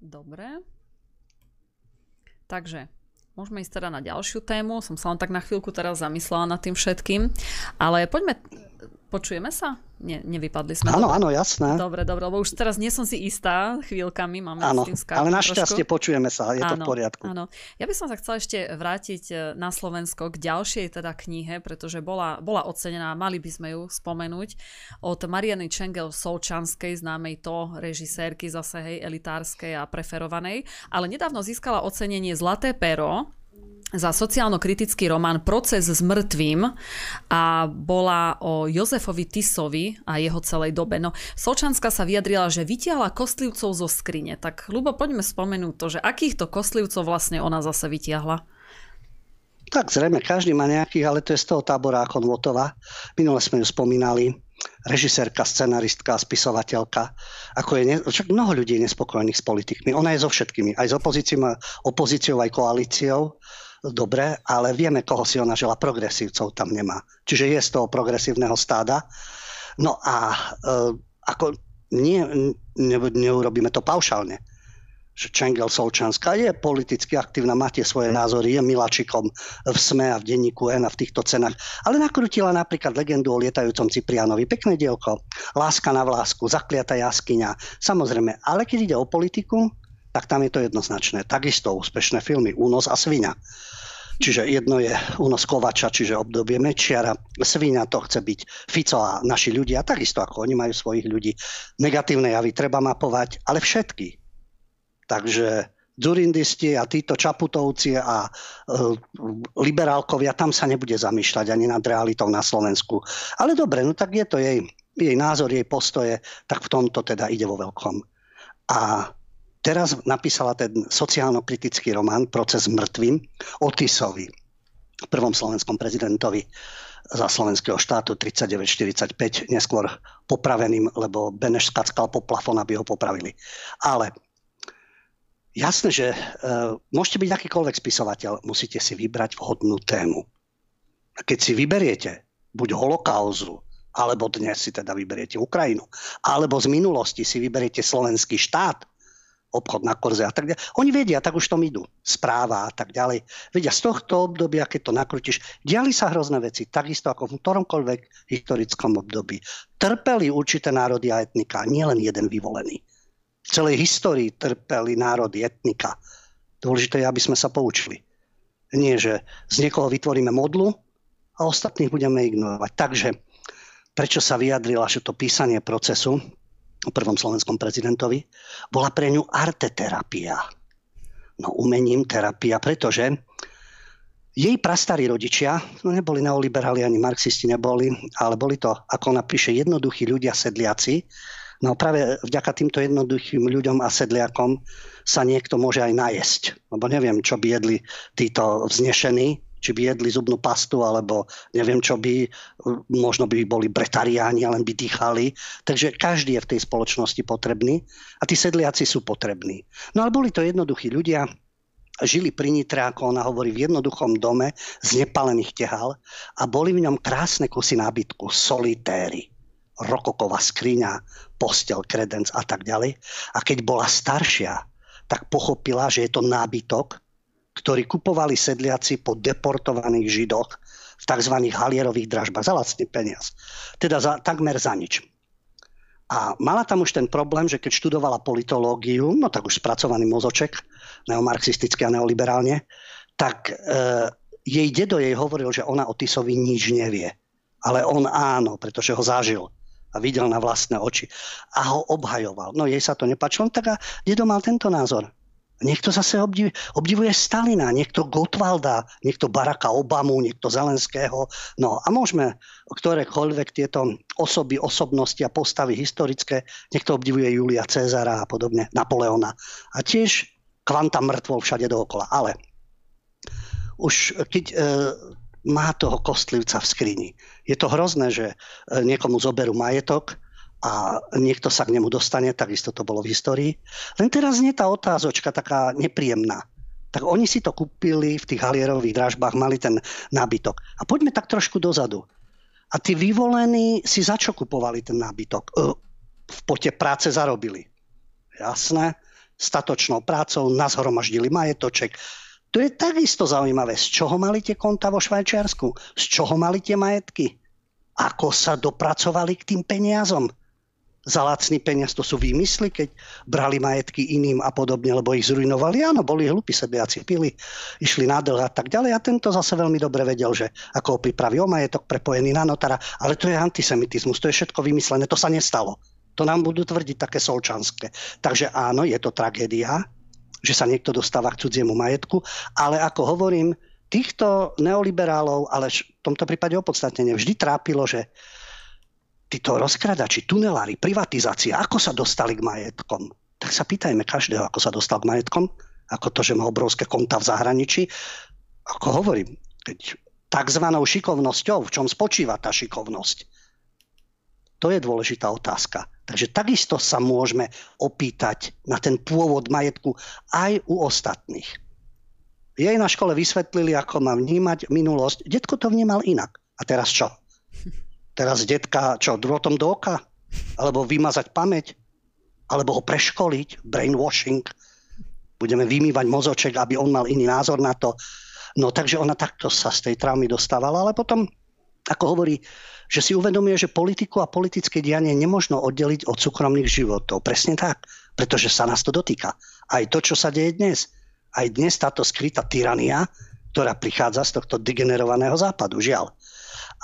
Dobre. Takže Môžeme ísť teda na ďalšiu tému. Som sa len tak na chvíľku teraz zamyslela nad tým všetkým. Ale poďme, počujeme sa? Ne, nevypadli sme. Áno, áno, jasné. Dobre, dobre, lebo už teraz nie som si istá chvíľkami, máme áno, s tým ale našťastie trošku. počujeme sa, je áno, to v poriadku. Áno, ja by som sa chcela ešte vrátiť e, na Slovensko k ďalšej teda knihe, pretože bola, bola ocenená, mali by sme ju spomenúť, od Mariany Čengel Solčanskej, známej to režisérky zase hej, elitárskej a preferovanej, ale nedávno získala ocenenie Zlaté pero za sociálno-kritický román Proces s mŕtvým a bola o Jozefovi Tisovi a jeho celej dobe. No, Solčanská sa vyjadrila, že vytiahla kostlivcov zo skrine. Tak, Ľubo, poďme spomenúť to, že akýchto kostlivcov vlastne ona zase vytiahla. Tak zrejme, každý má nejakých, ale to je z toho tábora ako Votova. Minule sme ju spomínali režisérka, scenaristka, spisovateľka. Ako je ne, však mnoho ľudí je nespokojných s politikmi. Ona je so všetkými, aj s opozíciou aj koalíciou dobre, ale vieme, koho si ona žela, progresívcov tam nemá. Čiže je z toho progresívneho stáda. No a e, ako nie, ne, neurobíme to paušálne že Čengel Solčanská je politicky aktívna, máte svoje názory, je milačikom v SME a v denníku N a v týchto cenách. Ale nakrutila napríklad legendu o lietajúcom Ciprianovi. Pekné dielko. Láska na vlásku, zakliata jaskyňa. Samozrejme, ale keď ide o politiku, tak tam je to jednoznačné. Takisto úspešné filmy Únos a Svina. Čiže jedno je únos Kovača, čiže obdobie Mečiara. Svíňa to chce byť Fico a naši ľudia, takisto ako oni majú svojich ľudí. Negatívne javy treba mapovať, ale všetky. Takže Durindisti a títo Čaputovci a e, liberálkovia, tam sa nebude zamýšľať ani nad realitou na Slovensku. Ale dobre, no tak je to jej, jej názor, jej postoje, tak v tomto teda ide vo veľkom. A teraz napísala ten sociálno-kritický román Proces mŕtvým o prvom slovenskom prezidentovi za slovenského štátu 39-45, neskôr popraveným, lebo Beneš skackal po plafón, aby ho popravili. Ale jasné, že e, môžete byť akýkoľvek spisovateľ, musíte si vybrať vhodnú tému. A keď si vyberiete buď holokauzu, alebo dnes si teda vyberiete Ukrajinu, alebo z minulosti si vyberiete slovenský štát, obchod na korze a tak ďalej. Oni vedia, tak už tom idú. Správa a tak ďalej. Vedia, z tohto obdobia, keď to nakrutíš, diali sa hrozné veci, takisto ako v ktoromkoľvek historickom období. Trpeli určité národy a etnika, nielen jeden vyvolený. V celej histórii trpeli národy, etnika. Dôležité je, aby sme sa poučili. Nie, že z niekoho vytvoríme modlu a ostatných budeme ignorovať. Takže prečo sa vyjadrila, že to písanie procesu prvom slovenskom prezidentovi, bola pre ňu arteterapia. No umením terapia, pretože jej prastarí rodičia, no neboli neoliberáli ani marxisti neboli, ale boli to, ako napíše, jednoduchí ľudia sedliaci. No práve vďaka týmto jednoduchým ľuďom a sedliakom sa niekto môže aj najesť. Lebo neviem, čo by jedli títo vznešení, či by jedli zubnú pastu, alebo neviem čo by, možno by boli bretariáni, len by dýchali. Takže každý je v tej spoločnosti potrebný a tí sedliaci sú potrební. No ale boli to jednoduchí ľudia, žili pri Nitre, ako ona hovorí, v jednoduchom dome z nepalených tehal a boli v ňom krásne kusy nábytku, solitéry, rokoková skriňa, postel, kredenc a tak ďalej. A keď bola staršia, tak pochopila, že je to nábytok, ktorí kupovali sedliaci po deportovaných židoch v tzv. halierových dražbách za lacný peniaz. Teda za, takmer za nič. A mala tam už ten problém, že keď študovala politológiu, no tak už spracovaný mozoček, neomarxisticky a neoliberálne, tak e, jej dedo jej hovoril, že ona o Tisovi nič nevie. Ale on áno, pretože ho zažil a videl na vlastné oči. A ho obhajoval. No jej sa to nepačilo, tak a dedo mal tento názor. Niekto zase obdiv, obdivuje Stalina, niekto Gotwalda, niekto Baracka Obamu, niekto Zelenského. No a môžeme ktorékoľvek tieto osoby, osobnosti a postavy historické, niekto obdivuje Julia Cezara a podobne, Napoleona. A tiež kvanta mŕtvol všade dookola. Ale už keď e, má toho kostlivca v skrini, je to hrozné, že e, niekomu zoberú majetok, a niekto sa k nemu dostane, takisto to bolo v histórii. Len teraz nie tá otázočka taká nepríjemná. Tak oni si to kúpili v tých halierových dražbách, mali ten nábytok. A poďme tak trošku dozadu. A tí vyvolení si za čo kupovali ten nábytok? E, v pote práce zarobili. Jasné? Statočnou prácou nazhromaždili majetoček. To je takisto zaujímavé. Z čoho mali tie konta vo Švajčiarsku? Z čoho mali tie majetky? Ako sa dopracovali k tým peniazom? Za lacný peniaz, to sú výmysly, keď brali majetky iným a podobne, lebo ich zrujnovali. Áno, boli hlupí sedliaci, pili, išli na dlh a tak ďalej. A tento zase veľmi dobre vedel, že ako ho pripraví o majetok prepojený na notára. Ale to je antisemitizmus, to je všetko vymyslené, to sa nestalo. To nám budú tvrdiť také solčanské. Takže áno, je to tragédia, že sa niekto dostáva k cudziemu majetku, ale ako hovorím, týchto neoliberálov, ale v tomto prípade opodstatnene vždy trápilo, že títo rozkradači, tunelári, privatizácia, ako sa dostali k majetkom? Tak sa pýtajme každého, ako sa dostal k majetkom, ako to, že má obrovské konta v zahraničí. Ako hovorím, keď takzvanou šikovnosťou, v čom spočíva tá šikovnosť? To je dôležitá otázka. Takže takisto sa môžeme opýtať na ten pôvod majetku aj u ostatných. Jej na škole vysvetlili, ako mám vnímať minulosť. Detko to vnímal inak. A teraz čo? Teraz detka čo, drôtom do oka? Alebo vymazať pamäť? Alebo ho preškoliť? Brainwashing? Budeme vymývať mozoček, aby on mal iný názor na to. No takže ona takto sa z tej traumy dostávala, ale potom, ako hovorí, že si uvedomuje, že politiku a politické dianie nemožno oddeliť od súkromných životov. Presne tak, pretože sa nás to dotýka. Aj to, čo sa deje dnes. Aj dnes táto skrytá tyrania, ktorá prichádza z tohto degenerovaného západu, žiaľ.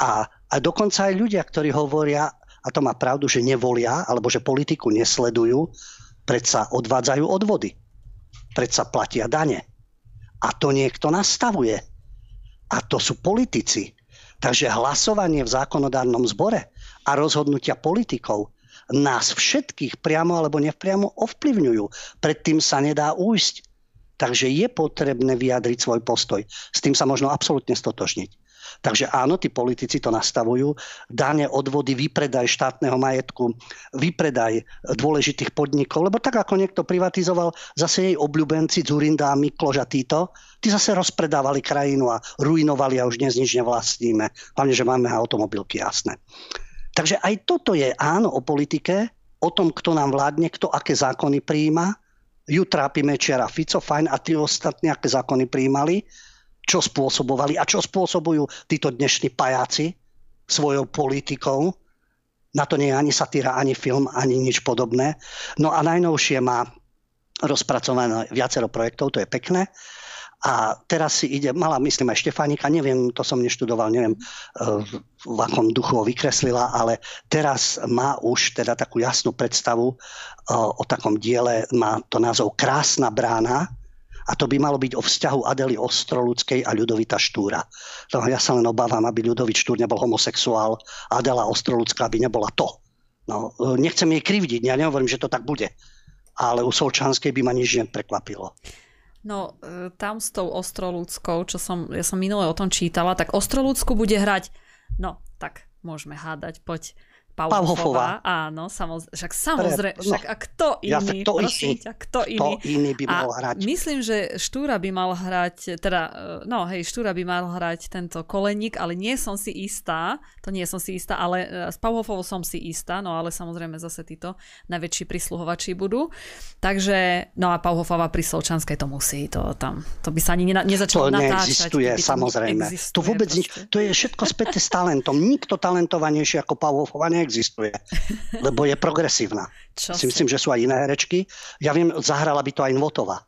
A a dokonca aj ľudia, ktorí hovoria, a to má pravdu, že nevolia, alebo že politiku nesledujú, predsa odvádzajú odvody. Predsa platia dane. A to niekto nastavuje. A to sú politici. Takže hlasovanie v zákonodárnom zbore a rozhodnutia politikov nás všetkých priamo alebo nevpriamo ovplyvňujú. Predtým sa nedá újsť. Takže je potrebné vyjadriť svoj postoj. S tým sa možno absolútne stotožniť. Takže áno, tí politici to nastavujú. Dáne odvody, vypredaj štátneho majetku, vypredaj dôležitých podnikov, lebo tak ako niekto privatizoval zase jej obľúbenci Zurinda Miklož a títo, tí zase rozpredávali krajinu a ruinovali a už dnes nič nevlastníme. Hlavne, že máme automobilky, jasné. Takže aj toto je áno o politike, o tom, kto nám vládne, kto aké zákony prijíma. Ju trápi Mečiara Fico, fajn, a tí ostatní, aké zákony prijímali čo spôsobovali a čo spôsobujú títo dnešní pajáci svojou politikou. Na to nie je ani satíra, ani film, ani nič podobné. No a najnovšie má rozpracované viacero projektov, to je pekné. A teraz si ide, mala myslím aj Štefánika, neviem, to som neštudoval, neviem eh, v akom duchu ho vykreslila, ale teraz má už teda takú jasnú predstavu eh, o takom diele, má to názov Krásna brána, a to by malo byť o vzťahu Adely Ostroludskej a Ľudovita Štúra. No, ja sa len obávam, aby Ľudovit Štúr nebol homosexuál, Adela Ostroludská by nebola to. No, nechcem jej krivdiť, ja nehovorím, že to tak bude. Ale u Solčanskej by ma nič neprekvapilo. No, e, tam s tou Ostroludskou, čo som, ja som minule o tom čítala, tak Ostroludsku bude hrať, no, tak môžeme hádať, poď Pavhofová. Áno, samozrejme. Však samozrejme, no, však a kto iný, ja, kto prosím ťa, kto iný. Kto iný by mal a hrať. myslím, že Štúra by mal hrať, teda, e, no hej, Štúra by mal hrať tento koleník, ale nie som si istá, to nie som si istá, ale e, s Pavhofovou som si istá, no ale samozrejme zase títo najväčší prisluhovači budú. Takže, no a Pavhofová pri Solčanskej to musí, to tam, to by sa ani ne, nezačalo to natáčať. Neexistuje, samozrejme. Neexistuje, to vôbec nič, to je všetko späté s talentom. Nikto talentovanejší ako Pavhofová neexistuje neexistuje, *laughs* lebo je progresívna. Čo si myslím, že sú aj iné herečky. Ja viem, zahrala by to aj Nvotová.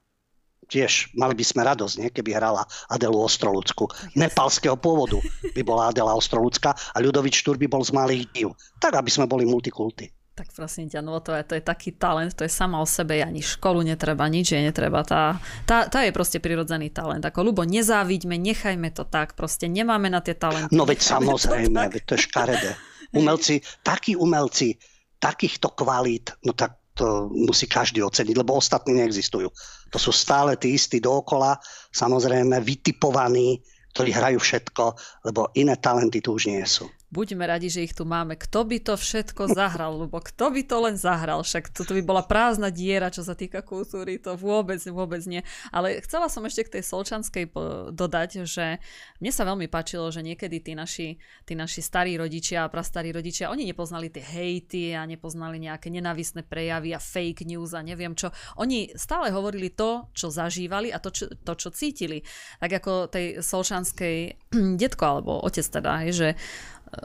tiež mali by sme radosť, nie? keby hrala Adelu Ostrolucku. Nepalského pôvodu by bola Adela Ostrolucka a Ľudovič Štúr by bol z malých dív. Tak, aby sme boli multikulty. Tak prosím ťa, no to je, to je taký talent, to je sama o sebe, ani školu netreba, nič je netreba, tá, tá, tá je proste prirodzený talent. Ako ľubo, nezávidme, nechajme to tak, proste nemáme na tie talenty. No veď samozrejme, to, veď to je škaredé. *laughs* Umelci, takí umelci, takýchto kvalít, no tak to musí každý oceniť, lebo ostatní neexistujú. To sú stále tí istí dookola, samozrejme vytipovaní, ktorí hrajú všetko, lebo iné talenty tu už nie sú buďme radi, že ich tu máme. Kto by to všetko zahral, lebo kto by to len zahral, však toto by bola prázdna diera, čo sa týka kultúry, to vôbec, vôbec nie. Ale chcela som ešte k tej Solčanskej dodať, že mne sa veľmi páčilo, že niekedy tí naši, tí naši starí rodičia a prastarí rodičia, oni nepoznali tie hejty a nepoznali nejaké nenávisné prejavy a fake news a neviem čo. Oni stále hovorili to, čo zažívali a to, čo, to, čo cítili. Tak ako tej Solčanskej *clears throat* detko alebo otec teda, že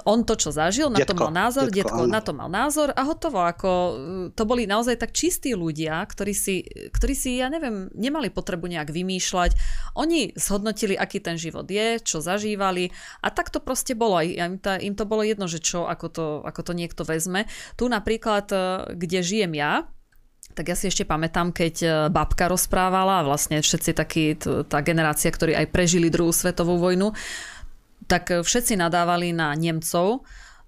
on to, čo zažil, na detko, to mal názor, detko, detko na to mal názor a hotovo. Ako, e, to boli naozaj tak čistí ľudia, ktorí si, ktorí si, ja neviem, nemali potrebu nejak vymýšľať. Oni zhodnotili, aký ten život je, čo zažívali a tak to proste bolo. Im, to, im to bolo jedno, že čo, ako to, ako to niekto vezme. Tu napríklad, e, kde žijem ja, tak ja si ešte pamätám, keď e, babka rozprávala a vlastne všetci takí, tá generácia, ktorí aj prežili druhú svetovú vojnu, tak všetci nadávali na Nemcov,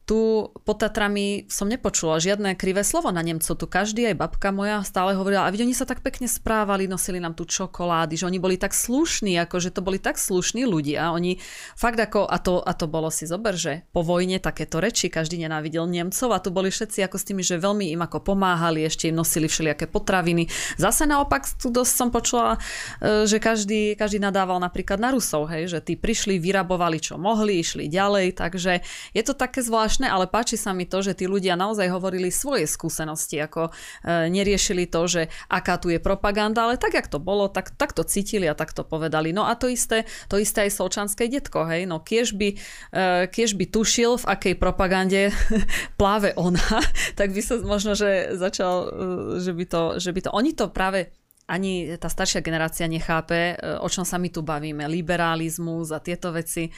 tu pod Tatrami som nepočula žiadne krivé slovo na Nemcov. Tu každý, aj babka moja, stále hovorila, a oni sa tak pekne správali, nosili nám tu čokolády, že oni boli tak slušní, ako že to boli tak slušní ľudia. Oni fakt ako, a to, a to bolo si zober, že po vojne takéto reči, každý nenávidel Nemcov a tu boli všetci ako s tými, že veľmi im ako pomáhali, ešte im nosili všelijaké potraviny. Zase naopak tu dosť som počula, e, že každý, každý nadával napríklad na Rusov, hej, že tí prišli, vyrabovali čo mohli, išli ďalej, takže je to také zvláštne zvláštne, ale páči sa mi to, že tí ľudia naozaj hovorili svoje skúsenosti, ako e, neriešili to, že aká tu je propaganda, ale tak, jak to bolo, tak, tak to cítili a tak to povedali. No a to isté, to isté aj Solčanské detko, hej, no kiež by, e, kiež by tušil, v akej propagande *laughs* pláve ona, *laughs* tak by sa možno, že začal, e, že by to, že by to, oni to práve ani tá staršia generácia nechápe, e, o čom sa my tu bavíme. Liberalizmus a tieto veci.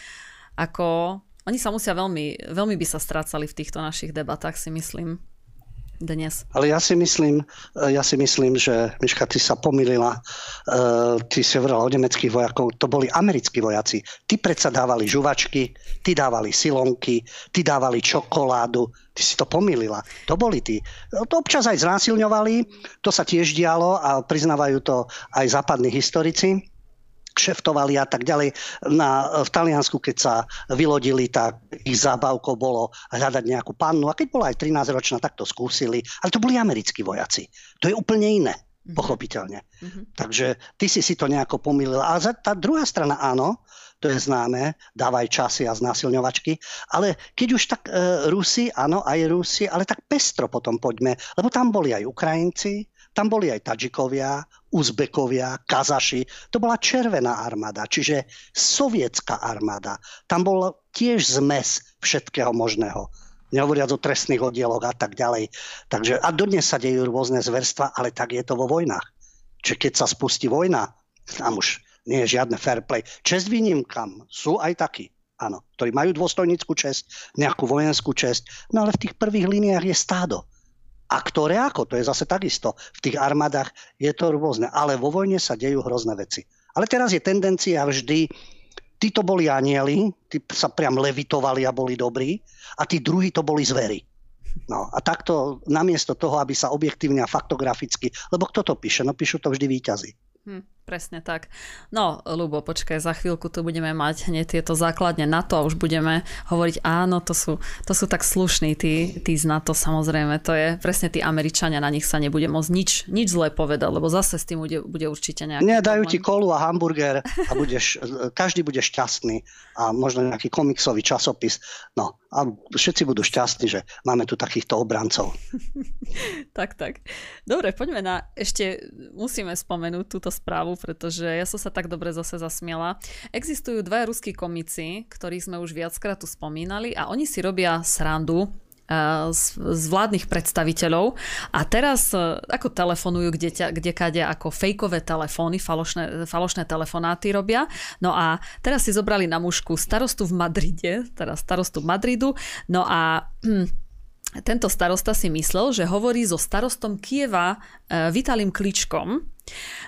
Ako oni sa musia veľmi, veľmi by sa strácali v týchto našich debatách, si myslím dnes. Ale ja si myslím, eh, ja si myslím, že Miška, ty sa pomýlila, uh, ty si hovorila o nemeckých vojakov, to boli americkí vojaci. Ty predsa dávali žuvačky, ty dávali silonky, ty dávali čokoládu, ty si to pomýlila. To boli tí. To občas aj znásilňovali, to sa tiež dialo a priznávajú to aj západní historici kšeftovali a tak ďalej. Na, v Taliansku, keď sa vylodili, tak ich zábavkou bolo hľadať nejakú pannu a keď bola aj 13-ročná, tak to skúsili. Ale to boli americkí vojaci. To je úplne iné, mm-hmm. pochopiteľne. Mm-hmm. Takže ty si si to nejako pomýlila. A tá druhá strana áno, to je známe, dávaj časy a znásilňovačky. Ale keď už tak e, Rusi, áno, aj Rusi, ale tak pestro potom poďme, lebo tam boli aj Ukrajinci, tam boli aj Tadžikovia, Uzbekovia, Kazaši. To bola červená armáda, čiže sovietská armáda. Tam bol tiež zmes všetkého možného nehovoriac o trestných oddieloch a tak ďalej. Takže, a dodnes sa dejú rôzne zverstva, ale tak je to vo vojnách. Čiže keď sa spustí vojna, tam už nie je žiadne fair play. Čest výnimkám sú aj takí, áno, ktorí majú dôstojnickú čest, nejakú vojenskú čest, no ale v tých prvých líniách je stádo. A ktoré ako? To je zase takisto. V tých armádach je to rôzne. Ale vo vojne sa dejú hrozné veci. Ale teraz je tendencia vždy, títo boli anieli, tí sa priam levitovali a boli dobrí, a tí druhí to boli zvery. No a takto namiesto toho, aby sa objektívne a faktograficky, lebo kto to píše? No píšu to vždy výťazí. Hm, presne tak. No, Lubo, počkaj, za chvíľku tu budeme mať hneď tieto základne na to a už budeme hovoriť, áno, to sú, to sú tak slušní tí, tí z NATO, samozrejme, to je presne tí Američania, na nich sa nebude môcť nič, nič zlé povedať, lebo zase s tým bude, bude určite nejaký Nie, dajú ti kolu a hamburger a budeš, každý bude šťastný a možno nejaký komiksový časopis. No, a všetci budú šťastní, že máme tu takýchto obrancov. *laughs* tak, tak. Dobre, poďme na, ešte musíme spomenúť túto správu, pretože ja som sa tak dobre zase zasmiela. Existujú dva ruskí komici, ktorých sme už viackrát tu spomínali a oni si robia srandu z, z vládnych predstaviteľov a teraz ako telefonujú kde, kde kade ako fejkové telefóny, falošné, falošné telefonáty robia. No a teraz si zobrali na mužku starostu v Madride, teda starostu Madridu, no a hm, tento starosta si myslel, že hovorí so starostom Kieva e, Vitalím Kličkom.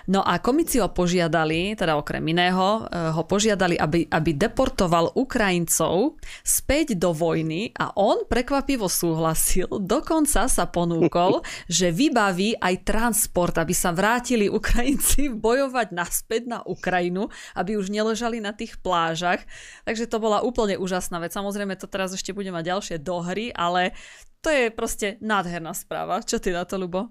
No a komisiu ho požiadali, teda okrem iného, e, ho požiadali, aby, aby deportoval Ukrajincov späť do vojny a on prekvapivo súhlasil, *laughs* dokonca sa ponúkol, *laughs* že vybaví aj transport, aby sa vrátili Ukrajinci *laughs* bojovať naspäť na Ukrajinu, aby už neležali na tých plážach. Takže to bola úplne úžasná vec. Samozrejme to teraz ešte bude mať ďalšie dohry, ale to je proste nádherná správa. Čo ty na to, Lubo?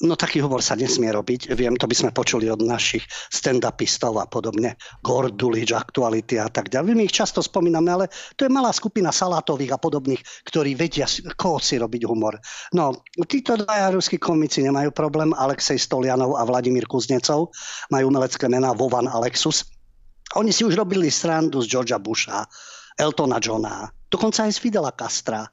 No taký humor sa nesmie robiť. Viem, to by sme počuli od našich stand-upistov a podobne. Gordulič, aktuality a tak ďalej. My ich často spomíname, ale to je malá skupina salátových a podobných, ktorí vedia, koho si robiť humor. No, títo dvaja ruskí komici nemajú problém. Alexej Stolianov a Vladimír Kuznecov majú umelecké mená Vovan Alexus. Oni si už robili srandu z Georgia Busha, Eltona Johna, dokonca aj z Fidela Castra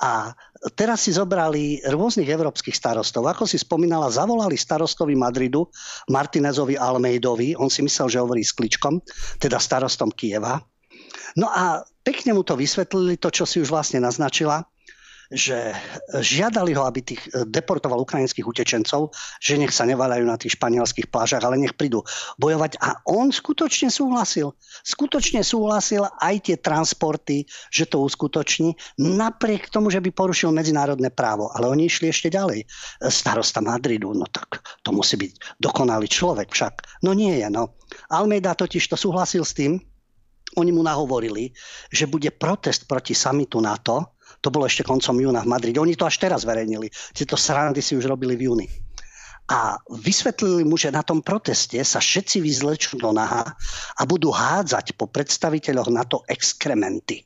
a teraz si zobrali rôznych európskych starostov. Ako si spomínala, zavolali starostovi Madridu, Martinezovi Almeidovi, on si myslel, že hovorí s Kličkom, teda starostom Kieva. No a pekne mu to vysvetlili, to, čo si už vlastne naznačila, že žiadali ho, aby tých e, deportoval ukrajinských utečencov, že nech sa nevalajú na tých španielských plážach, ale nech prídu bojovať. A on skutočne súhlasil. Skutočne súhlasil aj tie transporty, že to uskutoční, napriek tomu, že by porušil medzinárodné právo. Ale oni išli ešte ďalej. Starosta Madridu, no tak to musí byť dokonalý človek však. No nie je, no. Almeida totiž to súhlasil s tým, oni mu nahovorili, že bude protest proti samitu NATO, to bolo ešte koncom júna v Madride. Oni to až teraz verejnili. Tieto srandy si už robili v júni. A vysvetlili mu, že na tom proteste sa všetci vyzlečú do naha a budú hádzať po predstaviteľoch NATO exkrementy.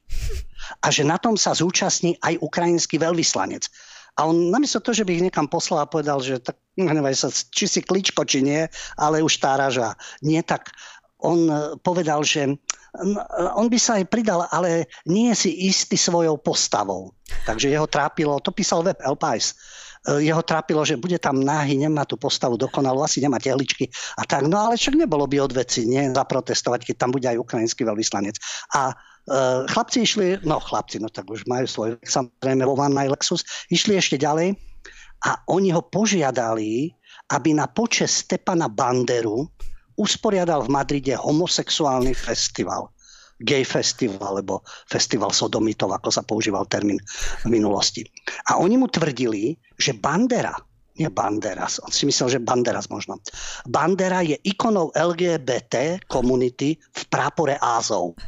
A že na tom sa zúčastní aj ukrajinský veľvyslanec. A on namiesto toho, že by ich niekam poslal a povedal, že tak nevaj či si kličko, či nie, ale už tá raža. Nie tak. On povedal, že on by sa aj pridal, ale nie je si istý svojou postavou. Takže jeho trápilo, to písal web El Pais, e, jeho trápilo, že bude tam náhy, nemá tú postavu dokonalú, asi nemá tehličky a tak. No ale však nebolo by od veci, nie, zaprotestovať, keď tam bude aj ukrajinský veľvyslanec. A chlapci išli, no chlapci, no tak už majú svoj, samozrejme vo Van Lexus, išli ešte ďalej a oni ho požiadali, aby na počas Stepana Banderu usporiadal v Madride homosexuálny festival gay festival, alebo festival sodomitov, ako sa používal termín v minulosti. A oni mu tvrdili, že Bandera, nie Banderas, on si myslel, že Banderas možno. Bandera je ikonou LGBT komunity v prápore Ázov.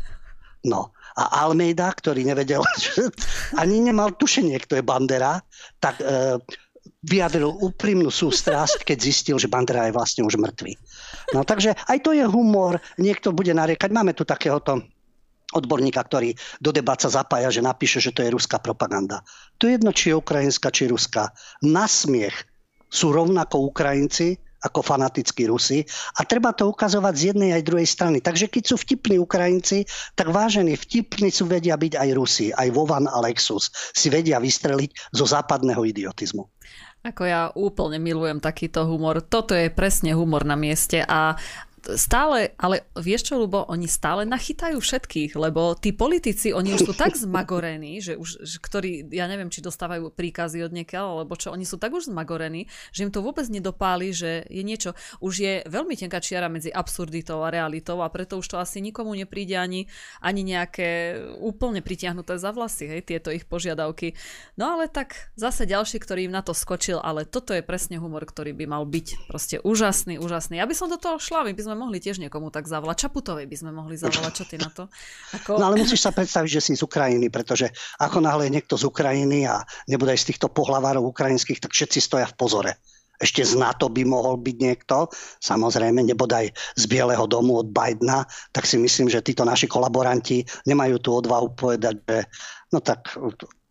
No, a Almeida, ktorý nevedel, *laughs* ani nemal tušenie, kto je Bandera, tak e, vyjadril úprimnú sústrasť, keď zistil, že Bandera je vlastne už mŕtvý. No takže aj to je humor, niekto bude nariekať. Máme tu takéhoto odborníka, ktorý do debat sa zapája, že napíše, že to je ruská propaganda. To je jedno, či je ukrajinská, či ruská. Na smiech sú rovnako Ukrajinci, ako fanatickí Rusi a treba to ukazovať z jednej aj druhej strany. Takže keď sú vtipní Ukrajinci, tak vážení vtipní sú vedia byť aj Rusi, aj Vovan a Lexus si vedia vystreliť zo západného idiotizmu. Ako ja úplne milujem takýto humor. Toto je presne humor na mieste a stále, ale vieš čo, Lubo, oni stále nachytajú všetkých, lebo tí politici, oni už sú tak zmagorení, že už, že, ktorí, ja neviem, či dostávajú príkazy od niekiaľ, alebo čo, oni sú tak už zmagorení, že im to vôbec nedopáli, že je niečo, už je veľmi tenká čiara medzi absurditou a realitou a preto už to asi nikomu nepríde ani, ani nejaké úplne pritiahnuté za vlasy, hej, tieto ich požiadavky. No ale tak zase ďalší, ktorý im na to skočil, ale toto je presne humor, ktorý by mal byť proste úžasný, úžasný. Ja by som do toho šla, my by sme sme mohli tiež niekomu tak zavolať. Čaputovej by sme mohli zavolať. Čo ty na to? Ako... No ale musíš sa predstaviť, že si z Ukrajiny, pretože ako náhle je niekto z Ukrajiny a nebude aj z týchto pohlavárov ukrajinských, tak všetci stoja v pozore ešte z NATO by mohol byť niekto, samozrejme nebodaj z Bieleho domu od Bidena, tak si myslím, že títo naši kolaboranti nemajú tú odvahu povedať, že no tak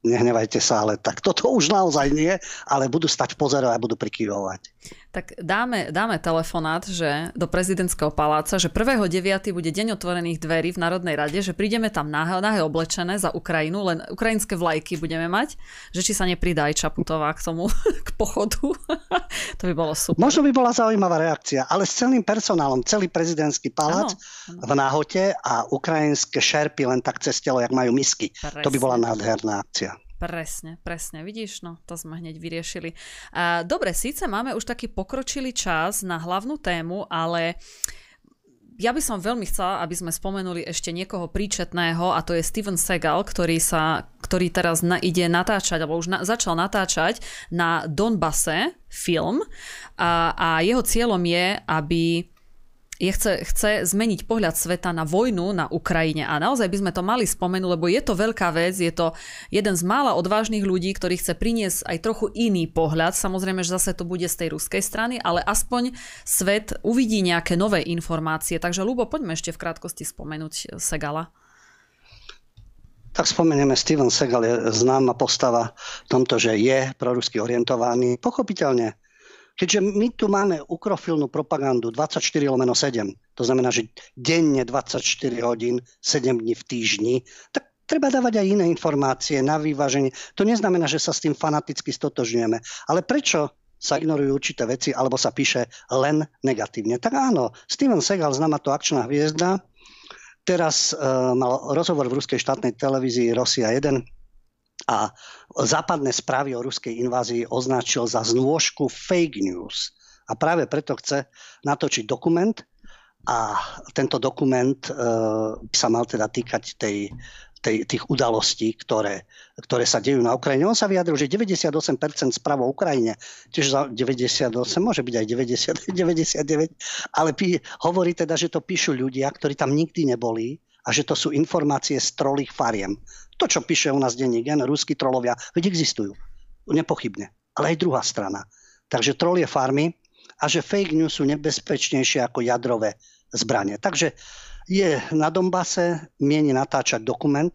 nehnevajte sa, ale tak toto už naozaj nie, ale budú stať v pozore a budú prikyvovať. Tak dáme, dáme telefonát že do prezidentského paláca, že 1.9. bude deň otvorených dverí v Národnej rade, že prídeme tam nahe, nahe oblečené za Ukrajinu, len ukrajinské vlajky budeme mať, že či sa nepridá aj Čaputová k tomu, *laughs* k pochodu. *laughs* to by bolo super. Možno by bola zaujímavá reakcia, ale s celým personálom, celý prezidentský palác ano, ano. v náhote a ukrajinské šerpy len tak cez telo, jak majú misky. Presne. To by bola nádherná akcia. Presne, presne. Vidíš, no to sme hneď vyriešili. A, dobre, síce máme už taký pokročilý čas na hlavnú tému, ale ja by som veľmi chcela, aby sme spomenuli ešte niekoho príčetného a to je Steven Segal, ktorý, sa, ktorý teraz na, ide natáčať, alebo už na, začal natáčať na Donbase film a, a jeho cieľom je, aby je chce, chce zmeniť pohľad sveta na vojnu na Ukrajine. A naozaj by sme to mali spomenúť, lebo je to veľká vec, je to jeden z mála odvážnych ľudí, ktorý chce priniesť aj trochu iný pohľad. Samozrejme, že zase to bude z tej ruskej strany, ale aspoň svet uvidí nejaké nové informácie. Takže Lubo, poďme ešte v krátkosti spomenúť Segala. Tak spomenieme, Steven Segal je známa postava v tomto, že je prorusky orientovaný. Pochopiteľne Keďže my tu máme ukrofilnú propagandu 24 lomeno 7, to znamená, že denne 24 hodín, 7 dní v týždni, tak treba dávať aj iné informácie na vyváženie. To neznamená, že sa s tým fanaticky stotožňujeme. Ale prečo sa ignorujú určité veci, alebo sa píše len negatívne. Tak áno, Steven Segal, známa to akčná hviezda, teraz uh, mal rozhovor v ruskej štátnej televízii Rosia 1, a západné správy o ruskej invázii označil za znôžku fake news. A práve preto chce natočiť dokument a tento dokument e, sa mal teda týkať tej, tej, tých udalostí, ktoré, ktoré sa dejú na Ukrajine. On sa vyjadril, že 98% správ o Ukrajine, za 98, môže byť aj 90, 99, *laughs* ale pí, hovorí teda, že to píšu ľudia, ktorí tam nikdy neboli a že to sú informácie z trolých fariem. To, čo píše u nás denník Gen, ruskí trolovia, veď existujú. Nepochybne. Ale aj druhá strana. Takže trolie farmy a že fake news sú nebezpečnejšie ako jadrové zbranie. Takže je na Dombase, mieni natáčať dokument,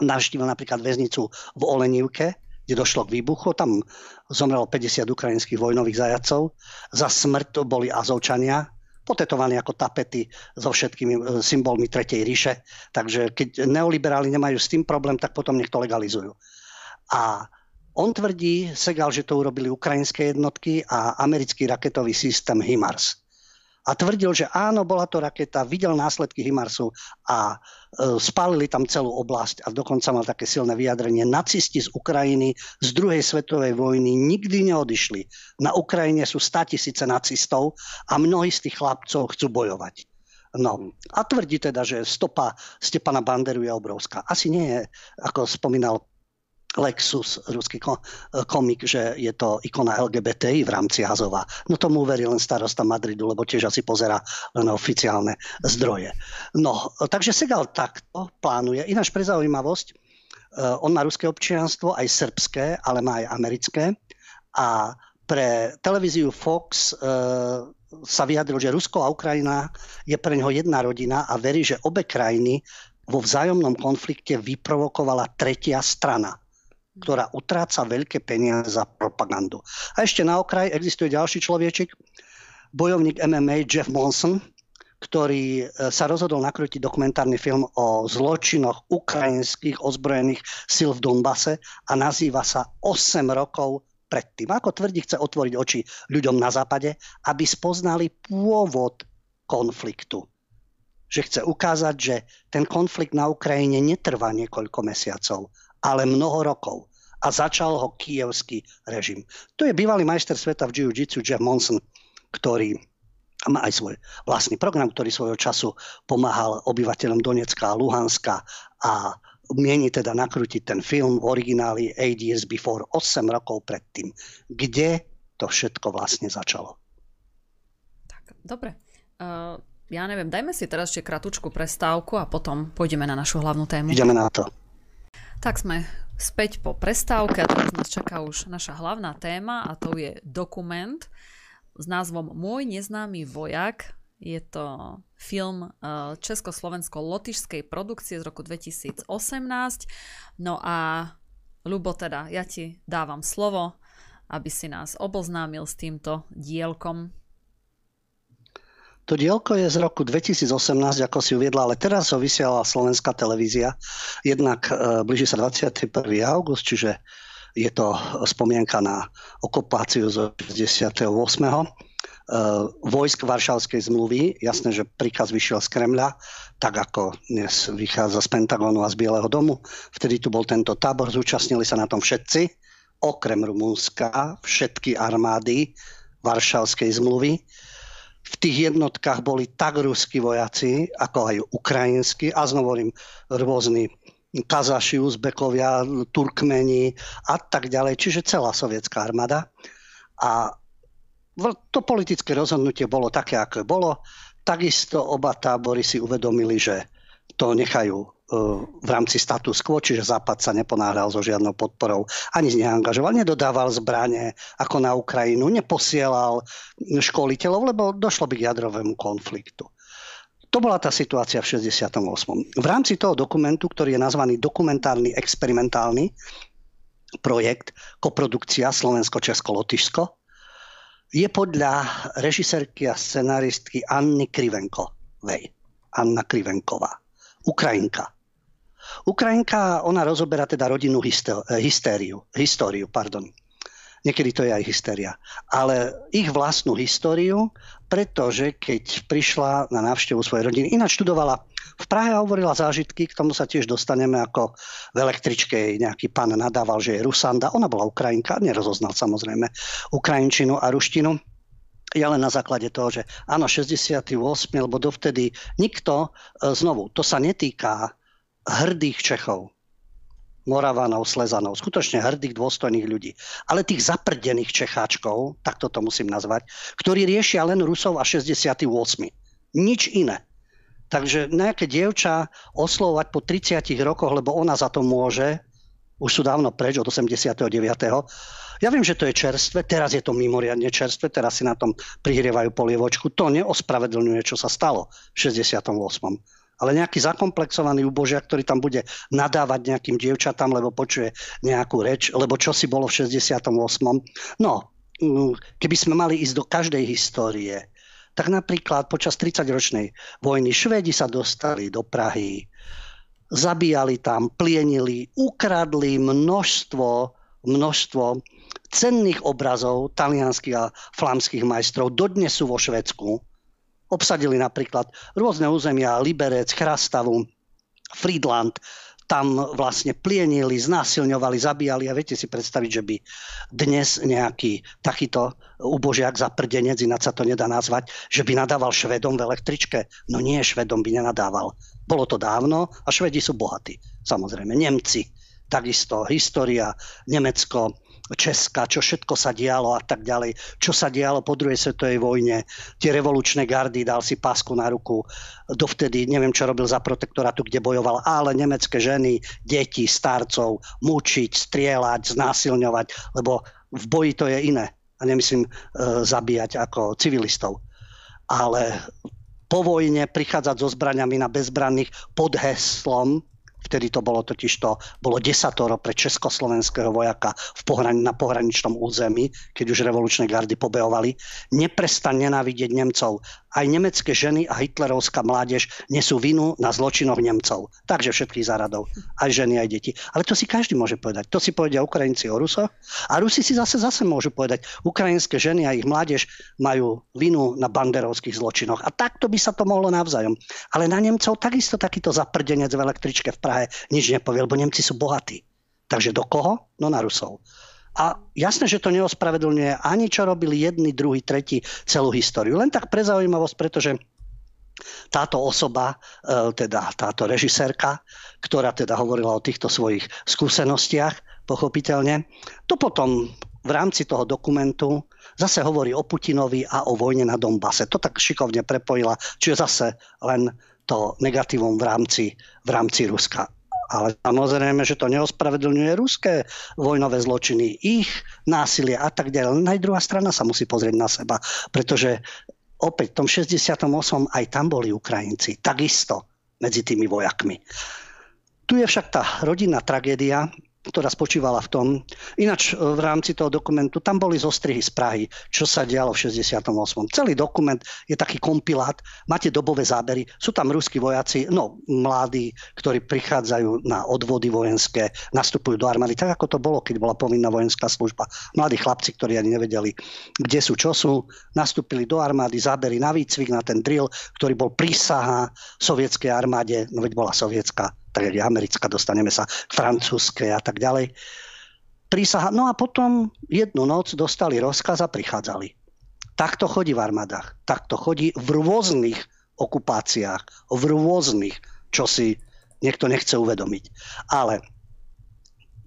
navštívil napríklad väznicu v Olenivke, kde došlo k výbuchu. Tam zomrelo 50 ukrajinských vojnových zajacov. Za smrť boli Azovčania, potetovaní ako tapety so všetkými e, symbolmi Tretej ríše. Takže keď neoliberáli nemajú s tým problém, tak potom nech to legalizujú. A on tvrdí, Segal, že to urobili ukrajinské jednotky a americký raketový systém HIMARS a tvrdil, že áno, bola to raketa, videl následky Himarsu a spálili tam celú oblasť a dokonca mal také silné vyjadrenie. Nacisti z Ukrajiny z druhej svetovej vojny nikdy neodišli. Na Ukrajine sú tisíce nacistov a mnohí z tých chlapcov chcú bojovať. No a tvrdí teda, že stopa Stepana Banderu je obrovská. Asi nie je, ako spomínal Lexus, ruský komik, že je to ikona LGBTI v rámci Hazova. No tomu uverí len starosta Madridu, lebo tiež asi pozera len oficiálne zdroje. No, takže Segal takto plánuje. Ináč pre zaujímavosť, eh, on má ruské občianstvo, aj srbské, ale má aj americké. A pre televíziu Fox eh, sa vyjadril, že Rusko a Ukrajina je pre neho jedna rodina a verí, že obe krajiny vo vzájomnom konflikte vyprovokovala tretia strana ktorá utráca veľké peniaze za propagandu. A ešte na okraj existuje ďalší človečik, bojovník MMA Jeff Monson, ktorý e, sa rozhodol nakrútiť dokumentárny film o zločinoch ukrajinských ozbrojených síl v Donbase a nazýva sa 8 rokov predtým. Ako tvrdí, chce otvoriť oči ľuďom na západe, aby spoznali pôvod konfliktu. Že chce ukázať, že ten konflikt na Ukrajine netrvá niekoľko mesiacov, ale mnoho rokov. A začal ho kievský režim. To je bývalý majster sveta v jiu-jitsu Jeff Monson, ktorý má aj svoj vlastný program, ktorý svojho času pomáhal obyvateľom Donecka a Luhanska a mieni teda nakrútiť ten film v origináli 8 Years Before, 8 rokov predtým. Kde to všetko vlastne začalo? Tak, dobre. Uh, ja neviem, dajme si teraz ešte kratučku prestávku a potom pôjdeme na našu hlavnú tému. Ideme na to. Tak sme späť po prestávke a teraz nás čaká už naša hlavná téma a to je dokument s názvom Môj neznámy vojak. Je to film eh, československo-lotyšskej produkcie z roku 2018. No a Ľubo, teda ja ti dávam slovo, aby si nás oboznámil s týmto dielkom. To dielko je z roku 2018, ako si uviedla, ale teraz ho vysiela slovenská televízia. Jednak e, blíži sa 21. august, čiže je to spomienka na okupáciu z 68. Uh, vojsk Varšavskej zmluvy. Jasné, že príkaz vyšiel z Kremľa, tak ako dnes vychádza z Pentagonu a z Bieleho domu. Vtedy tu bol tento tábor, zúčastnili sa na tom všetci, okrem Rumúnska, všetky armády Varšavskej zmluvy. V tých jednotkách boli tak ruskí vojaci, ako aj ukrajinskí, a znovu hovorím, rôzni Kazaši, Uzbekovia, Turkmeni a tak ďalej, čiže celá sovietská armáda. A to politické rozhodnutie bolo také, ako bolo. Takisto oba tábory si uvedomili, že to nechajú v rámci status quo, čiže Západ sa neponáhľal so žiadnou podporou, ani neangažoval, nedodával zbranie ako na Ukrajinu, neposielal školiteľov, lebo došlo by k jadrovému konfliktu. To bola tá situácia v 68. V rámci toho dokumentu, ktorý je nazvaný dokumentárny experimentálny projekt, koprodukcia Slovensko-Česko-Lotyšsko, je podľa režisérky a scenaristky Anny Krivenkovej. Anna Krivenková. Ukrajinka. Ukrajinka, ona rozoberá teda rodinnú hystériu, históriu, pardon. Niekedy to je aj hysteria. Ale ich vlastnú históriu, pretože keď prišla na návštevu svojej rodiny, ináč študovala v Prahe a hovorila zážitky, k tomu sa tiež dostaneme, ako v električke nejaký pán nadával, že je Rusanda. Ona bola Ukrajinka, nerozoznal samozrejme Ukrajinčinu a ruštinu. Ja len na základe toho, že áno, 68, lebo dovtedy nikto, e, znovu, to sa netýka hrdých Čechov, Moravanov, Slezanov, skutočne hrdých, dôstojných ľudí. Ale tých zaprdených Čecháčkov, tak toto musím nazvať, ktorí riešia len Rusov a 68. Nič iné. Takže nejaké dievča oslovať po 30 rokoch, lebo ona za to môže, už sú dávno preč od 89. Ja viem, že to je čerstvé, teraz je to mimoriadne čerstvé, teraz si na tom prihrievajú polievočku. To neospravedlňuje, čo sa stalo v 68 ale nejaký zakomplexovaný ubožiak, ktorý tam bude nadávať nejakým dievčatám, lebo počuje nejakú reč, lebo čo si bolo v 68. No, mm, keby sme mali ísť do každej histórie, tak napríklad počas 30-ročnej vojny Švédi sa dostali do Prahy, zabíjali tam, plienili, ukradli množstvo, množstvo cenných obrazov talianských a flamských majstrov. Dodnes sú vo Švedsku Obsadili napríklad rôzne územia, Liberec, Chrastavu, Friedland, tam vlastne plienili, znásilňovali, zabíjali a viete si predstaviť, že by dnes nejaký takýto ubožiak za prdenec, ináč sa to nedá nazvať, že by nadával Švedom v električke. No nie, Švedom by nenadával. Bolo to dávno a Švedi sú bohatí. Samozrejme, Nemci, takisto história, Nemecko, Česka, čo všetko sa dialo a tak ďalej, čo sa dialo po druhej svetovej vojne, tie revolučné gardy, dal si pásku na ruku, dovtedy neviem, čo robil za protektorátu, kde bojoval, ale nemecké ženy, deti, starcov, mučiť, strieľať, znásilňovať, lebo v boji to je iné. A nemyslím e, zabíjať ako civilistov. Ale po vojne prichádzať so zbraniami na bezbranných pod heslom Vtedy to bolo totiž to, bolo desatoro pre československého vojaka v pohrani, na pohraničnom území, keď už revolučné gardy pobehovali. Neprestan nenávidieť Nemcov. Aj nemecké ženy a hitlerovská mládež nesú vinu na zločinoch Nemcov. Takže všetkých záradov. Aj ženy, aj deti. Ale to si každý môže povedať. To si povedia Ukrajinci o Rusoch. A Rusi si zase zase môžu povedať. Ukrajinské ženy a ich mládež majú vinu na banderovských zločinoch. A takto by sa to mohlo navzájom. Ale na Nemcov takisto takýto zaprdenec v električke v Prahe nič nepovie, lebo Nemci sú bohatí. Takže do koho? No na Rusov. A jasné, že to neospravedlňuje ani čo robili jedni, druhý, tretí celú históriu. Len tak pre zaujímavosť, pretože táto osoba, e, teda táto režisérka, ktorá teda hovorila o týchto svojich skúsenostiach, pochopiteľne, to potom v rámci toho dokumentu zase hovorí o Putinovi a o vojne na Donbase. To tak šikovne prepojila, čiže zase len to negatívum v rámci, v rámci Ruska. Ale samozrejme, že to neospravedlňuje ruské vojnové zločiny, ich násilie a tak ďalej. Len aj druhá strana sa musí pozrieť na seba, pretože opäť v tom 68. aj tam boli Ukrajinci, takisto medzi tými vojakmi. Tu je však tá rodinná tragédia, ktorá spočívala v tom, ináč e, v rámci toho dokumentu, tam boli zostrihy z Prahy, čo sa dialo v 68. Celý dokument je taký kompilát, máte dobové zábery, sú tam ruskí vojaci, no mladí, ktorí prichádzajú na odvody vojenské, nastupujú do armády, tak ako to bolo, keď bola povinná vojenská služba. Mladí chlapci, ktorí ani nevedeli, kde sú, čo sú, nastúpili do armády, zábery na výcvik, na ten drill, ktorý bol prísaha sovietskej armáde, no veď bola sovietská tak americká, dostaneme sa k francúzskej a tak ďalej. Prísaha. No a potom jednu noc dostali rozkaz a prichádzali. Takto chodí v armádach. Takto chodí v rôznych okupáciách, v rôznych, čo si niekto nechce uvedomiť. Ale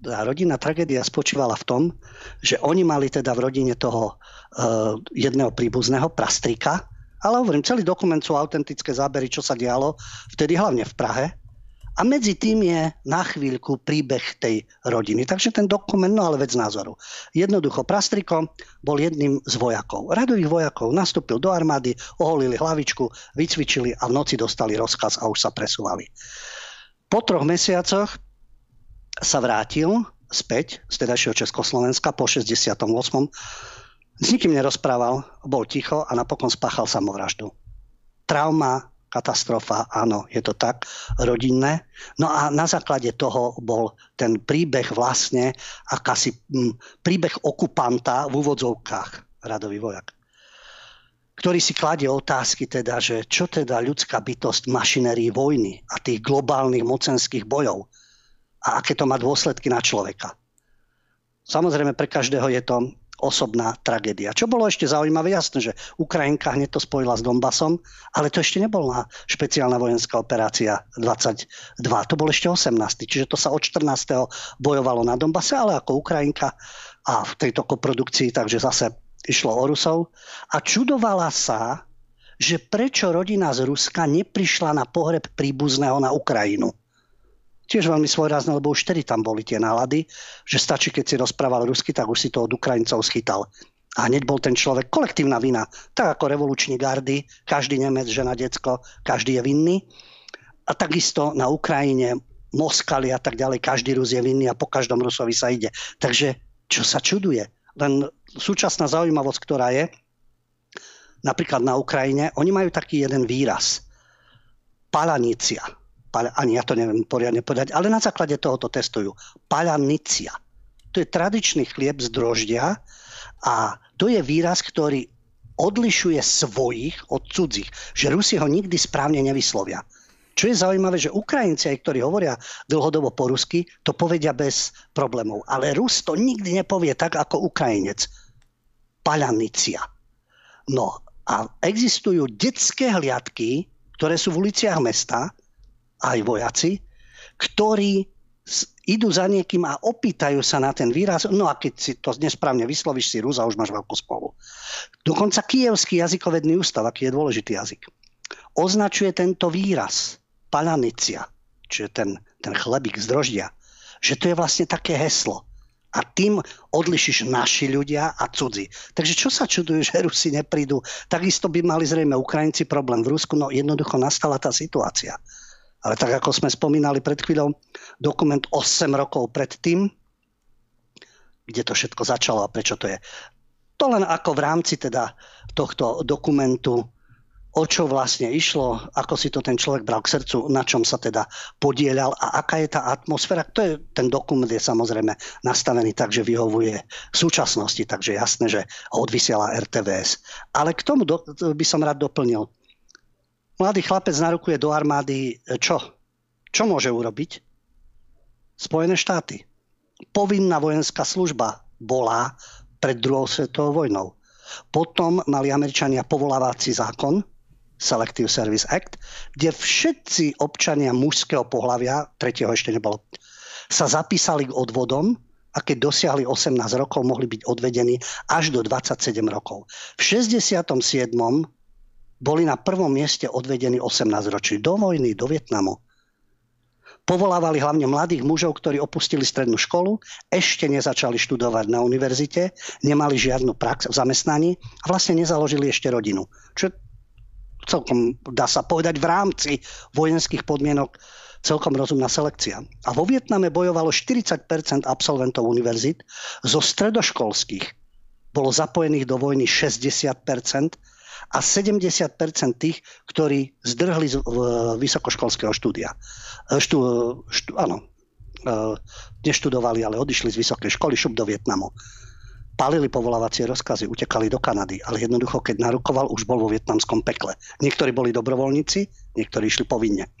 tá rodinná tragédia spočívala v tom, že oni mali teda v rodine toho uh, jedného príbuzného prastrika, ale hovorím, celý dokument sú autentické zábery, čo sa dialo vtedy hlavne v Prahe, a medzi tým je na chvíľku príbeh tej rodiny. Takže ten dokument, no ale vec názoru. Jednoducho, Prastriko bol jedným z vojakov. Radových vojakov nastúpil do armády, oholili hlavičku, vycvičili a v noci dostali rozkaz a už sa presúvali. Po troch mesiacoch sa vrátil späť z tedajšieho Československa po 68. S nikým nerozprával, bol ticho a napokon spáchal samovraždu. Trauma, katastrofa, áno, je to tak, rodinné. No a na základe toho bol ten príbeh vlastne akási m, príbeh okupanta v úvodzovkách, radový vojak ktorý si kladie otázky teda, že čo teda ľudská bytosť mašinérii vojny a tých globálnych mocenských bojov a aké to má dôsledky na človeka. Samozrejme pre každého je to osobná tragédia. Čo bolo ešte zaujímavé, jasné, že Ukrajinka hneď to spojila s Donbasom, ale to ešte nebola špeciálna vojenská operácia 22, to bol ešte 18. Čiže to sa od 14. bojovalo na Donbase, ale ako Ukrajinka a v tejto koprodukcii, takže zase išlo o Rusov. A čudovala sa, že prečo rodina z Ruska neprišla na pohreb príbuzného na Ukrajinu tiež veľmi svojrázne, lebo už vtedy tam boli tie nálady, že stačí, keď si rozprával rusky, tak už si to od Ukrajincov schytal. A hneď bol ten človek kolektívna vina. Tak ako revoluční gardy, každý Nemec, žena, decko, každý je vinný. A takisto na Ukrajine, Moskali a tak ďalej, každý Rus je vinný a po každom Rusovi sa ide. Takže čo sa čuduje? Len súčasná zaujímavosť, ktorá je, napríklad na Ukrajine, oni majú taký jeden výraz. Palanícia ani ja to neviem poriadne povedať, ale na základe toho to testujú. Palanicia. To je tradičný chlieb z droždia a to je výraz, ktorý odlišuje svojich od cudzích. Že Rusi ho nikdy správne nevyslovia. Čo je zaujímavé, že Ukrajinci, aj ktorí hovoria dlhodobo po rusky, to povedia bez problémov. Ale Rus to nikdy nepovie tak ako Ukrajinec. Palanicia. No a existujú detské hliadky, ktoré sú v uliciach mesta, aj vojaci, ktorí idú za niekým a opýtajú sa na ten výraz, no a keď si to nesprávne vyslovíš si Rus už máš veľkú spolu. Dokonca Kievský jazykovedný ústav, aký je dôležitý jazyk, označuje tento výraz palanicia, čiže ten, ten chlebík z droždia, že to je vlastne také heslo. A tým odlišíš naši ľudia a cudzí. Takže čo sa čudujú, že Rusi neprídu? Takisto by mali zrejme Ukrajinci problém v Rusku, no jednoducho nastala tá situácia. Ale tak ako sme spomínali pred chvíľou, dokument 8 rokov predtým, kde to všetko začalo a prečo to je. To len ako v rámci teda tohto dokumentu, o čo vlastne išlo, ako si to ten človek bral k srdcu, na čom sa teda podielal a aká je tá atmosféra. To je, ten dokument je samozrejme nastavený tak, že vyhovuje súčasnosti, takže jasné, že odvysiela RTVS. Ale k tomu do, by som rád doplnil Mladý chlapec narukuje do armády e, čo? Čo môže urobiť? Spojené štáty. Povinná vojenská služba bola pred druhou svetovou vojnou. Potom mali Američania povolávací zákon, Selective Service Act, kde všetci občania mužského pohľavia, tretieho ešte nebolo, sa zapísali k odvodom a keď dosiahli 18 rokov, mohli byť odvedení až do 27 rokov. V 67 boli na prvom mieste odvedení 18 ročí do vojny, do Vietnamu. Povolávali hlavne mladých mužov, ktorí opustili strednú školu, ešte nezačali študovať na univerzite, nemali žiadnu prax v zamestnaní a vlastne nezaložili ešte rodinu. Čo celkom, dá sa povedať, v rámci vojenských podmienok celkom rozumná selekcia. A vo Vietname bojovalo 40% absolventov univerzit, zo stredoškolských bolo zapojených do vojny 60 a 70% tých, ktorí zdrhli z vysokoškolského štúdia. E, štú, štú, áno, e, neštudovali, ale odišli z vysokej školy, šup do Vietnamu. Palili povolávacie rozkazy, utekali do Kanady, ale jednoducho, keď narukoval, už bol vo vietnamskom pekle. Niektorí boli dobrovoľníci, niektorí išli povinne.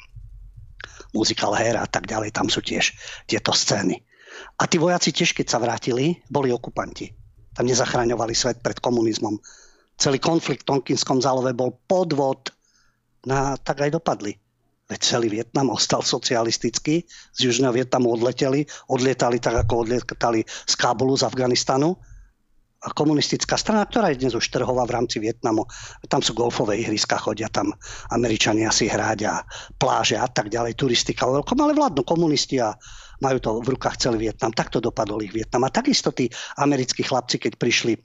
Muzikál Hera a tak ďalej, tam sú tiež tieto scény. A tí vojaci tiež, keď sa vrátili, boli okupanti. Tam nezachraňovali svet pred komunizmom. Celý konflikt v Tonkinskom zálove bol podvod. No tak aj dopadli. Veď celý Vietnam ostal socialistický. Z Južného Vietnamu odleteli. Odlietali tak, ako odlietali z Kábulu, z Afganistanu a komunistická strana, ktorá je dnes už trhová v rámci Vietnamu. Tam sú golfové ihriska, chodia tam Američania si hrať a pláže a tak ďalej, turistika o veľkom, ale vládnu komunisti a majú to v rukách celý Vietnam. Takto dopadol ich Vietnam. A takisto tí americkí chlapci, keď prišli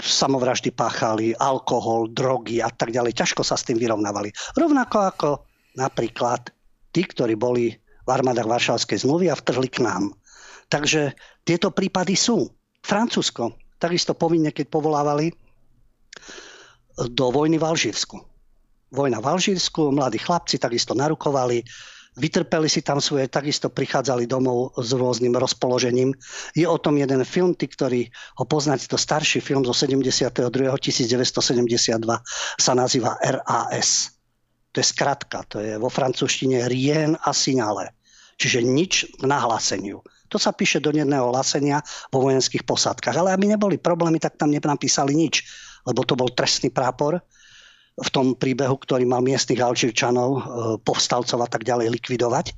samovraždy páchali, alkohol, drogy a tak ďalej. Ťažko sa s tým vyrovnávali. Rovnako ako napríklad tí, ktorí boli v armádach Varšavskej zmluvy a vtrhli k nám. Takže tieto prípady sú. Francúzsko takisto povinne, keď povolávali do vojny v Alžírsku. Vojna v Alžírsku, mladí chlapci takisto narukovali, vytrpeli si tam svoje, takisto prichádzali domov s rôznym rozpoložením. Je o tom jeden film, tí, ktorí ho poznáte, to starší film zo 72. 1972 sa nazýva RAS. To je skratka, to je vo francúzštine Rien a Signale. Čiže nič k nahláseniu. To sa píše do jedného hlásenia vo vojenských posádkach. Ale aby neboli problémy, tak tam nenapísali nič, lebo to bol trestný prápor v tom príbehu, ktorý mal miestnych Alčírčanov, e, povstalcov a tak ďalej likvidovať.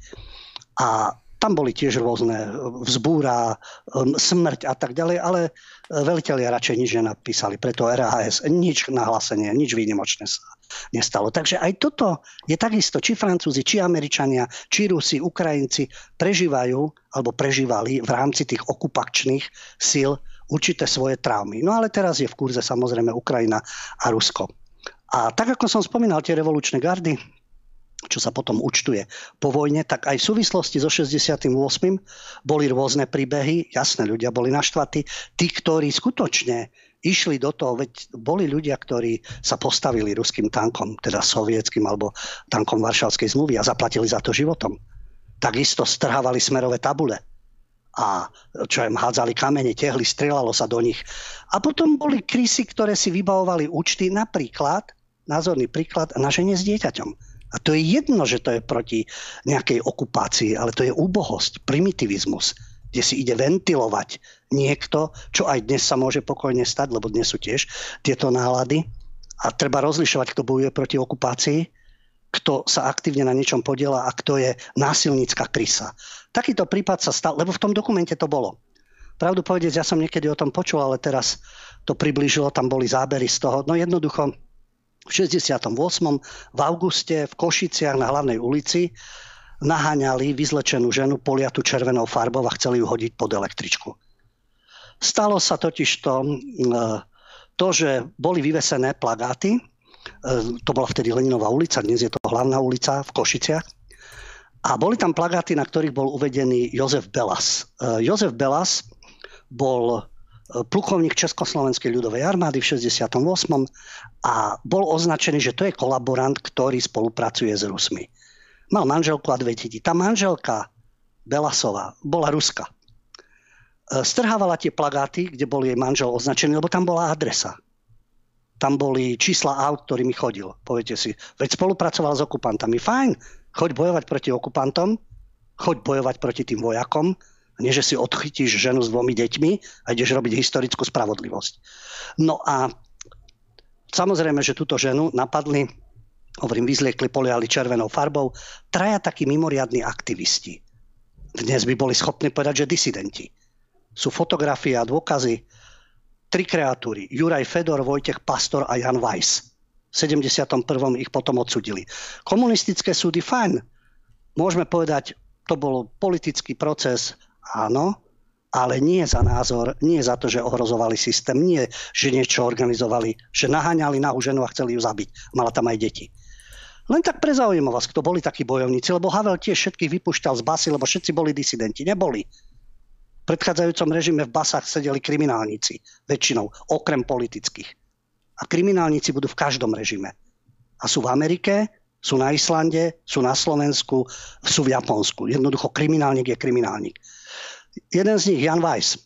A tam boli tiež rôzne vzbúra, um, smrť a tak ďalej, ale veliteľia radšej nič nenapísali. Preto RHS nič nahlásenie, nič výnimočné sa nestalo. Takže aj toto je takisto, či Francúzi, či Američania, či Rusi, Ukrajinci prežívajú alebo prežívali v rámci tých okupačných síl určité svoje traumy. No ale teraz je v kurze samozrejme Ukrajina a Rusko. A tak ako som spomínal, tie revolučné gardy, čo sa potom účtuje po vojne, tak aj v súvislosti so 68. boli rôzne príbehy, jasné, ľudia boli naštvatí, tí, ktorí skutočne išli do toho, veď boli ľudia, ktorí sa postavili ruským tankom, teda sovietským alebo tankom Varšavskej zmluvy a zaplatili za to životom. Takisto strhávali smerové tabule a čo im hádzali kamene, tehli, strelalo sa do nich. A potom boli krysy, ktoré si vybavovali účty, napríklad, názorný príklad, na žene s dieťaťom a to je jedno, že to je proti nejakej okupácii, ale to je úbohosť, primitivizmus, kde si ide ventilovať niekto, čo aj dnes sa môže pokojne stať, lebo dnes sú tiež tieto nálady. A treba rozlišovať, kto bojuje proti okupácii, kto sa aktívne na niečom podiela a kto je násilnícka krysa. Takýto prípad sa stal, lebo v tom dokumente to bolo. Pravdu povedec, ja som niekedy o tom počul, ale teraz to približilo, tam boli zábery z toho. No jednoducho, v 68. v auguste v Košiciach na hlavnej ulici naháňali vyzlečenú ženu poliatu červenou farbou a chceli ju hodiť pod električku. Stalo sa totiž to, to že boli vyvesené plagáty, to bola vtedy Leninová ulica, dnes je to hlavná ulica v Košiciach, a boli tam plagáty, na ktorých bol uvedený Jozef Belas. Jozef Belas bol plukovník Československej ľudovej armády v 68. a bol označený, že to je kolaborant, ktorý spolupracuje s Rusmi. Mal manželku a dve deti. Tá manželka Belasová bola Ruska. E, strhávala tie plagáty, kde bol jej manžel označený, lebo tam bola adresa. Tam boli čísla aut, ktorými chodil. Poviete si, veď spolupracoval s okupantami. Fajn, choď bojovať proti okupantom, choď bojovať proti tým vojakom, nie, že si odchytíš ženu s dvomi deťmi a ideš robiť historickú spravodlivosť. No a samozrejme, že túto ženu napadli, hovorím, vyzliekli, poliali červenou farbou, traja takí mimoriadní aktivisti. Dnes by boli schopní povedať, že disidenti. Sú fotografie a dôkazy. Tri kreatúry. Juraj Fedor, Vojtech Pastor a Jan Weiss. V 71. ich potom odsudili. Komunistické súdy, fajn. Môžeme povedať, to bol politický proces, áno, ale nie za názor, nie za to, že ohrozovali systém, nie, že niečo organizovali, že naháňali na ženu a chceli ju zabiť. Mala tam aj deti. Len tak pre zaujímavosť, kto boli takí bojovníci, lebo Havel tiež všetkých vypúšťal z basy, lebo všetci boli disidenti. Neboli. V predchádzajúcom režime v basách sedeli kriminálnici, väčšinou, okrem politických. A kriminálnici budú v každom režime. A sú v Amerike, sú na Islande, sú na Slovensku, sú v Japonsku. Jednoducho kriminálnik je kriminálnik. Jeden z nich, Jan Weiss,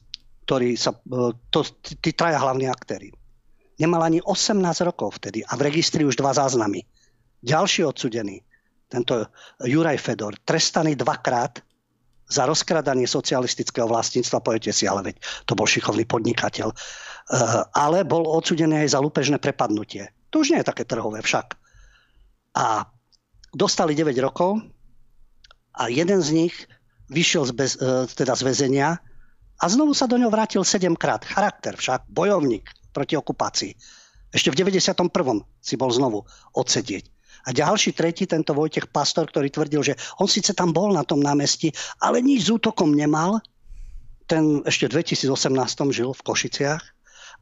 ktorý sa, e, to, tí traja hlavní aktéry, nemal ani 18 rokov vtedy a v registri už dva záznamy. Ďalší odsudený, tento Juraj Fedor, trestaný dvakrát za rozkradanie socialistického vlastníctva, poviete si, ale veď to bol šikovný podnikateľ. Uh, ale bol odsudený aj za lúpežné prepadnutie. To už nie je také trhové však. A dostali 9 rokov a jeden z nich vyšiel z, bez, uh, teda z väzenia a znovu sa do ňoho vrátil 7 krát. Charakter však, bojovník proti okupácii. Ešte v 91. si bol znovu odsedieť. A ďalší, tretí, tento Vojtech Pastor, ktorý tvrdil, že on síce tam bol na tom námestí, ale nič s útokom nemal. Ten ešte v 2018 žil v Košiciach,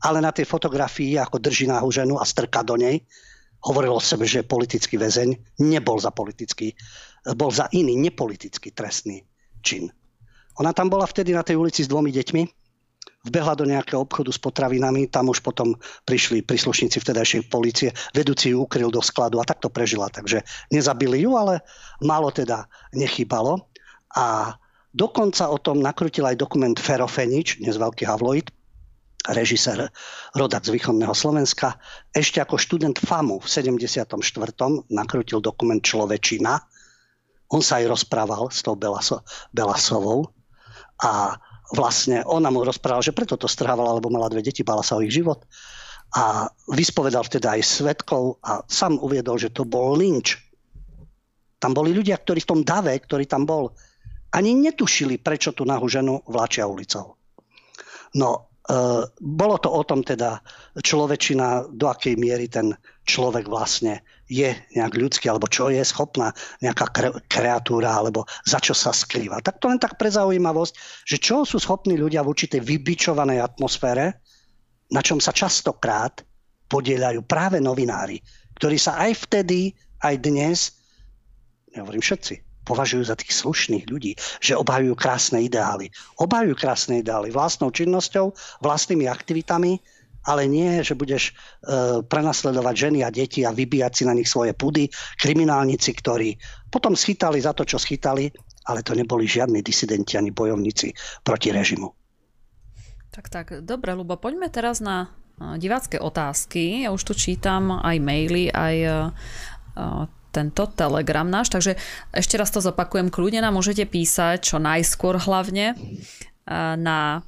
ale na tej fotografii, ako drží náhu ženu a strka do nej, hovoril o sebe, že je politický väzeň. Nebol za politický, bol za iný, nepolitický trestný čin. Ona tam bola vtedy na tej ulici s dvomi deťmi vbehla do nejakého obchodu s potravinami, tam už potom prišli príslušníci vtedajšej policie, vedúci ju ukryl do skladu a takto prežila. Takže nezabili ju, ale málo teda nechybalo. A dokonca o tom nakrutil aj dokument Fero Fenič, dnes veľký havloid, režisér rodak z východného Slovenska. Ešte ako študent FAMu v 74. nakrutil dokument Človečina. On sa aj rozprával s tou Belaso, Belasovou a vlastne ona mu rozprávala, že preto to strhávala, lebo mala dve deti, bála sa o ich život. A vyspovedal teda aj svetkov a sám uviedol, že to bol lynč. Tam boli ľudia, ktorí v tom dave, ktorý tam bol, ani netušili, prečo tú nahú ženu vláčia ulicou. No, e, bolo to o tom teda človečina, do akej miery ten človek vlastne je nejak ľudský, alebo čo je schopná nejaká kre- kreatúra, alebo za čo sa skrýva. Tak to len tak pre zaujímavosť, že čo sú schopní ľudia v určitej vybičovanej atmosfére, na čom sa častokrát podielajú práve novinári, ktorí sa aj vtedy, aj dnes, nehovorím všetci, považujú za tých slušných ľudí, že obhajujú krásne ideály. Obhajujú krásne ideály vlastnou činnosťou, vlastnými aktivitami, ale nie, že budeš e, prenasledovať ženy a deti a vybíjať si na nich svoje pudy, kriminálnici, ktorí potom schytali za to, čo schytali, ale to neboli žiadni disidenti ani bojovníci proti režimu. Tak, tak, dobre, Lubo, poďme teraz na e, divácké otázky. Ja už tu čítam aj maily, aj e, tento telegram náš, takže ešte raz to zopakujem, kľudne nám môžete písať čo najskôr hlavne e, na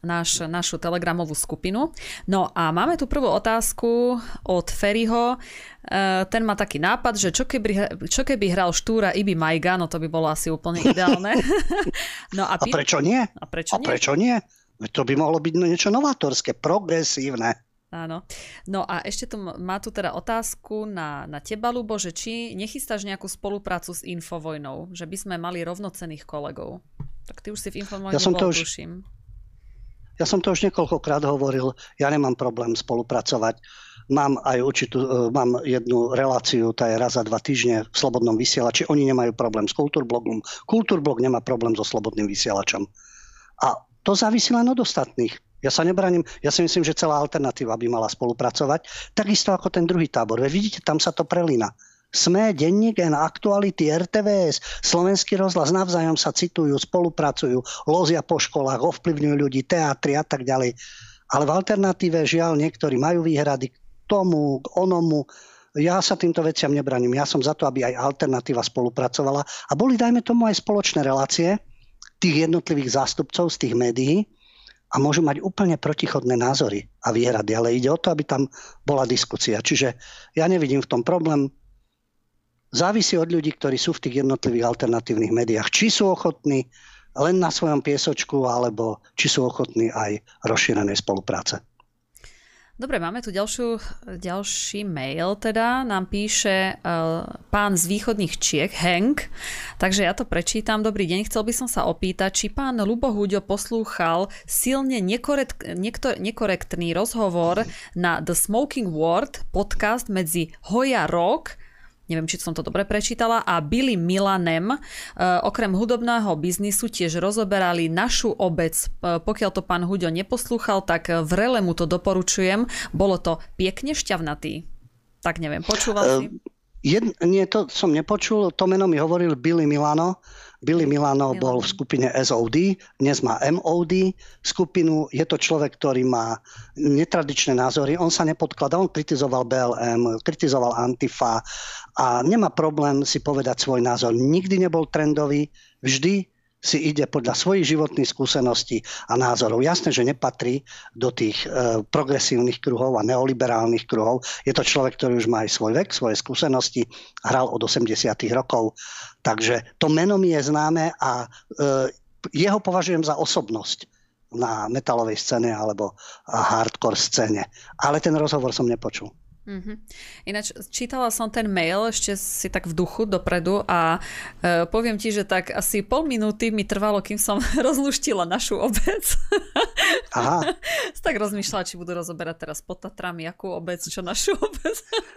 náš, našu telegramovú skupinu. No a máme tu prvú otázku od Ferryho. E, ten má taký nápad, že čo keby, čo keby hral Štúra Ibi Majga, no to by bolo asi úplne ideálne. *laughs* no a, pí... a prečo nie? A prečo nie? A prečo nie? To by mohlo byť niečo novátorské, progresívne. Áno. No a ešte tu má tu teda otázku na, na teba, Lubo, že či nechystáš nejakú spoluprácu s Infovojnou, že by sme mali rovnocených kolegov. Tak ty už si v Infovojne ja som bol, to už, tuším. Ja som to už niekoľkokrát hovoril, ja nemám problém spolupracovať. Mám aj určitú, e, mám jednu reláciu, tá je raz za dva týždne v Slobodnom vysielači. Oni nemajú problém s Kultúrblogom. Kultúrblog nemá problém so Slobodným vysielačom. A to závisí len od ostatných. Ja sa nebraním, ja si myslím, že celá alternatíva by mala spolupracovať, takisto ako ten druhý tábor. Ve vidíte, tam sa to prelína. SME, Denník N, Aktuality, RTVS, Slovenský rozhlas navzájom sa citujú, spolupracujú, lozia po školách, ovplyvňujú ľudí, teatry a tak ďalej. Ale v alternatíve žiaľ niektorí majú výhrady k tomu, k onomu. Ja sa týmto veciam nebraním. Ja som za to, aby aj alternatíva spolupracovala. A boli, dajme tomu, aj spoločné relácie tých jednotlivých zástupcov z tých médií, a môžu mať úplne protichodné názory a výhrady, ale ide o to, aby tam bola diskusia. Čiže ja nevidím v tom problém závisí od ľudí, ktorí sú v tých jednotlivých alternatívnych médiách. Či sú ochotní len na svojom piesočku, alebo či sú ochotní aj rozšírenej spolupráce. Dobre, máme tu ďalšiu, ďalší mail, teda nám píše uh, pán z východných Čiech, Hank, takže ja to prečítam. Dobrý deň, chcel by som sa opýtať, či pán Lubo Huďo poslúchal silne nekorekt, niektor, nekorektný rozhovor na The Smoking World podcast medzi Hoja Rock neviem, či som to dobre prečítala, a Billy Milanem, okrem hudobného biznisu tiež rozoberali našu obec. Pokiaľ to pán Huďo neposlúchal, tak vrele mu to doporučujem. Bolo to pekne šťavnatý. Tak neviem, počúval si? Jed, nie, to som nepočul, to meno mi hovoril Billy Milano. Billy Milano Milano. bol v skupine SOD, dnes má MOD skupinu. Je to človek, ktorý má netradičné názory. On sa nepodkladá, on kritizoval BLM, kritizoval Antifa a nemá problém si povedať svoj názor. Nikdy nebol trendový, vždy si ide podľa svojich životných skúseností a názorov. Jasné, že nepatrí do tých e, progresívnych kruhov a neoliberálnych kruhov. Je to človek, ktorý už má aj svoj vek, svoje skúsenosti, hral od 80. rokov. Takže to meno mi je známe a e, jeho považujem za osobnosť na metalovej scéne alebo hardcore scéne. Ale ten rozhovor som nepočul. Mm-hmm. Ináč čítala som ten mail ešte si tak v duchu dopredu a e, poviem ti, že tak asi pol minúty mi trvalo, kým som *laughs* rozluštila našu obec. *laughs* Aha. *laughs* tak rozmýšľala, či budú rozoberať teraz pod Tatrami, akú obec, čo našu obec.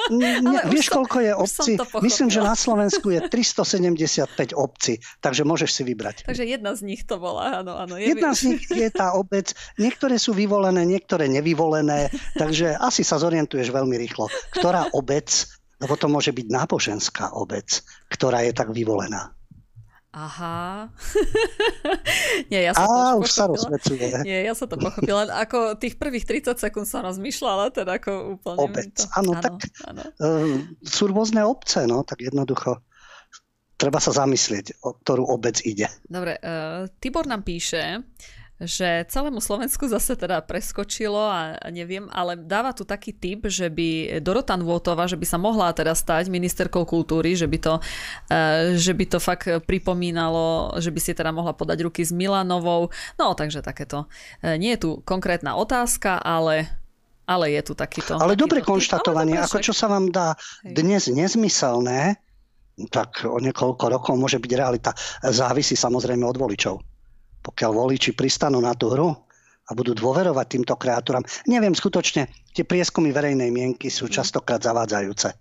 Nie, vieš, som, koľko je obcí? Myslím, že na Slovensku je 375 obcí, takže môžeš si vybrať. Takže jedna z nich to bola, áno, áno. Je jedna z nich je tá obec. Niektoré sú vyvolené, niektoré nevyvolené, takže asi sa zorientuješ veľmi rýchlo rýchlo. Ktorá obec, lebo to môže byť náboženská obec, ktorá je tak vyvolená. Aha. *laughs* Nie, ja som Á, to už sa rozvecuje. Nie, ja som to pochopila. Ako tých prvých 30 sekúnd som rozmýšľala, teda ako úplne... Obec. Áno, tak áno. Uh, sú rôzne obce, no, tak jednoducho treba sa zamyslieť, o ktorú obec ide. Dobre, uh, Tibor nám píše, že celému Slovensku zase teda preskočilo a neviem, ale dáva tu taký typ, že by Dorota Nvotova, že by sa mohla teda stať ministerkou kultúry, že by to, e, že by to fakt pripomínalo, že by si teda mohla podať ruky s Milanovou. No, takže takéto. E, nie je tu konkrétna otázka, ale ale je tu takýto. Ale dobre konštatovanie, ale ako čo sa vám dá dnes nezmyselné, tak o niekoľko rokov môže byť realita. Závisí samozrejme od voličov pokiaľ voliči pristanú na tú hru a budú dôverovať týmto kreatúram. Neviem, skutočne tie prieskumy verejnej mienky sú častokrát zavádzajúce.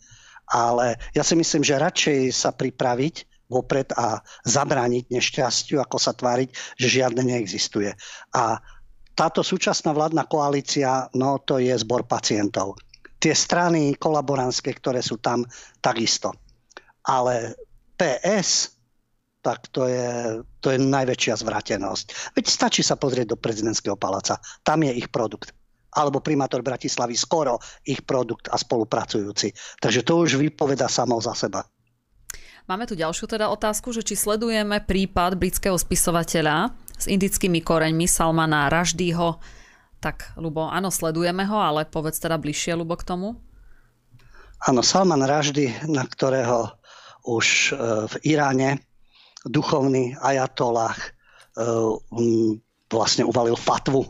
Ale ja si myslím, že radšej sa pripraviť vopred a zabrániť nešťastiu, ako sa tváriť, že žiadne neexistuje. A táto súčasná vládna koalícia, no to je zbor pacientov. Tie strany kolaborantské, ktoré sú tam, takisto. Ale PS tak to je, to je najväčšia zvratenosť. Veď stačí sa pozrieť do prezidentského paláca. Tam je ich produkt. Alebo primátor Bratislavy skoro ich produkt a spolupracujúci. Takže to už vypoveda samo za seba. Máme tu ďalšiu teda otázku, že či sledujeme prípad britského spisovateľa s indickými koreňmi Salmana Raždýho. Tak, Lubo, áno, sledujeme ho, ale povedz teda bližšie, Lubo, k tomu. Áno, Salman Raždy, na ktorého už e, v Iráne duchovný ajatolách e, vlastne uvalil fatvu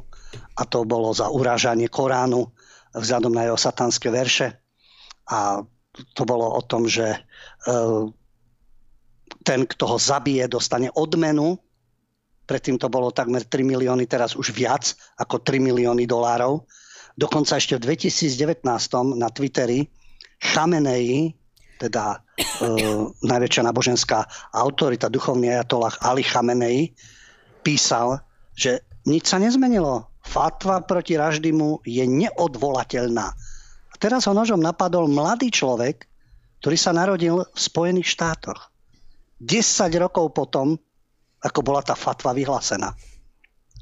a to bolo za urážanie Koránu vzhľadom na jeho satanské verše. A to bolo o tom, že e, ten, kto ho zabije, dostane odmenu. Predtým to bolo takmer 3 milióny, teraz už viac ako 3 milióny dolárov. Dokonca ešte v 2019 na Twitteri Chamenei teda e, najväčšia náboženská autorita, duchovný ajatollah Ali Chamenei, písal, že nič sa nezmenilo. Fatva proti Raždimu je neodvolateľná. A teraz ho nožom napadol mladý človek, ktorý sa narodil v Spojených štátoch. 10 rokov potom, ako bola tá fatva vyhlásená.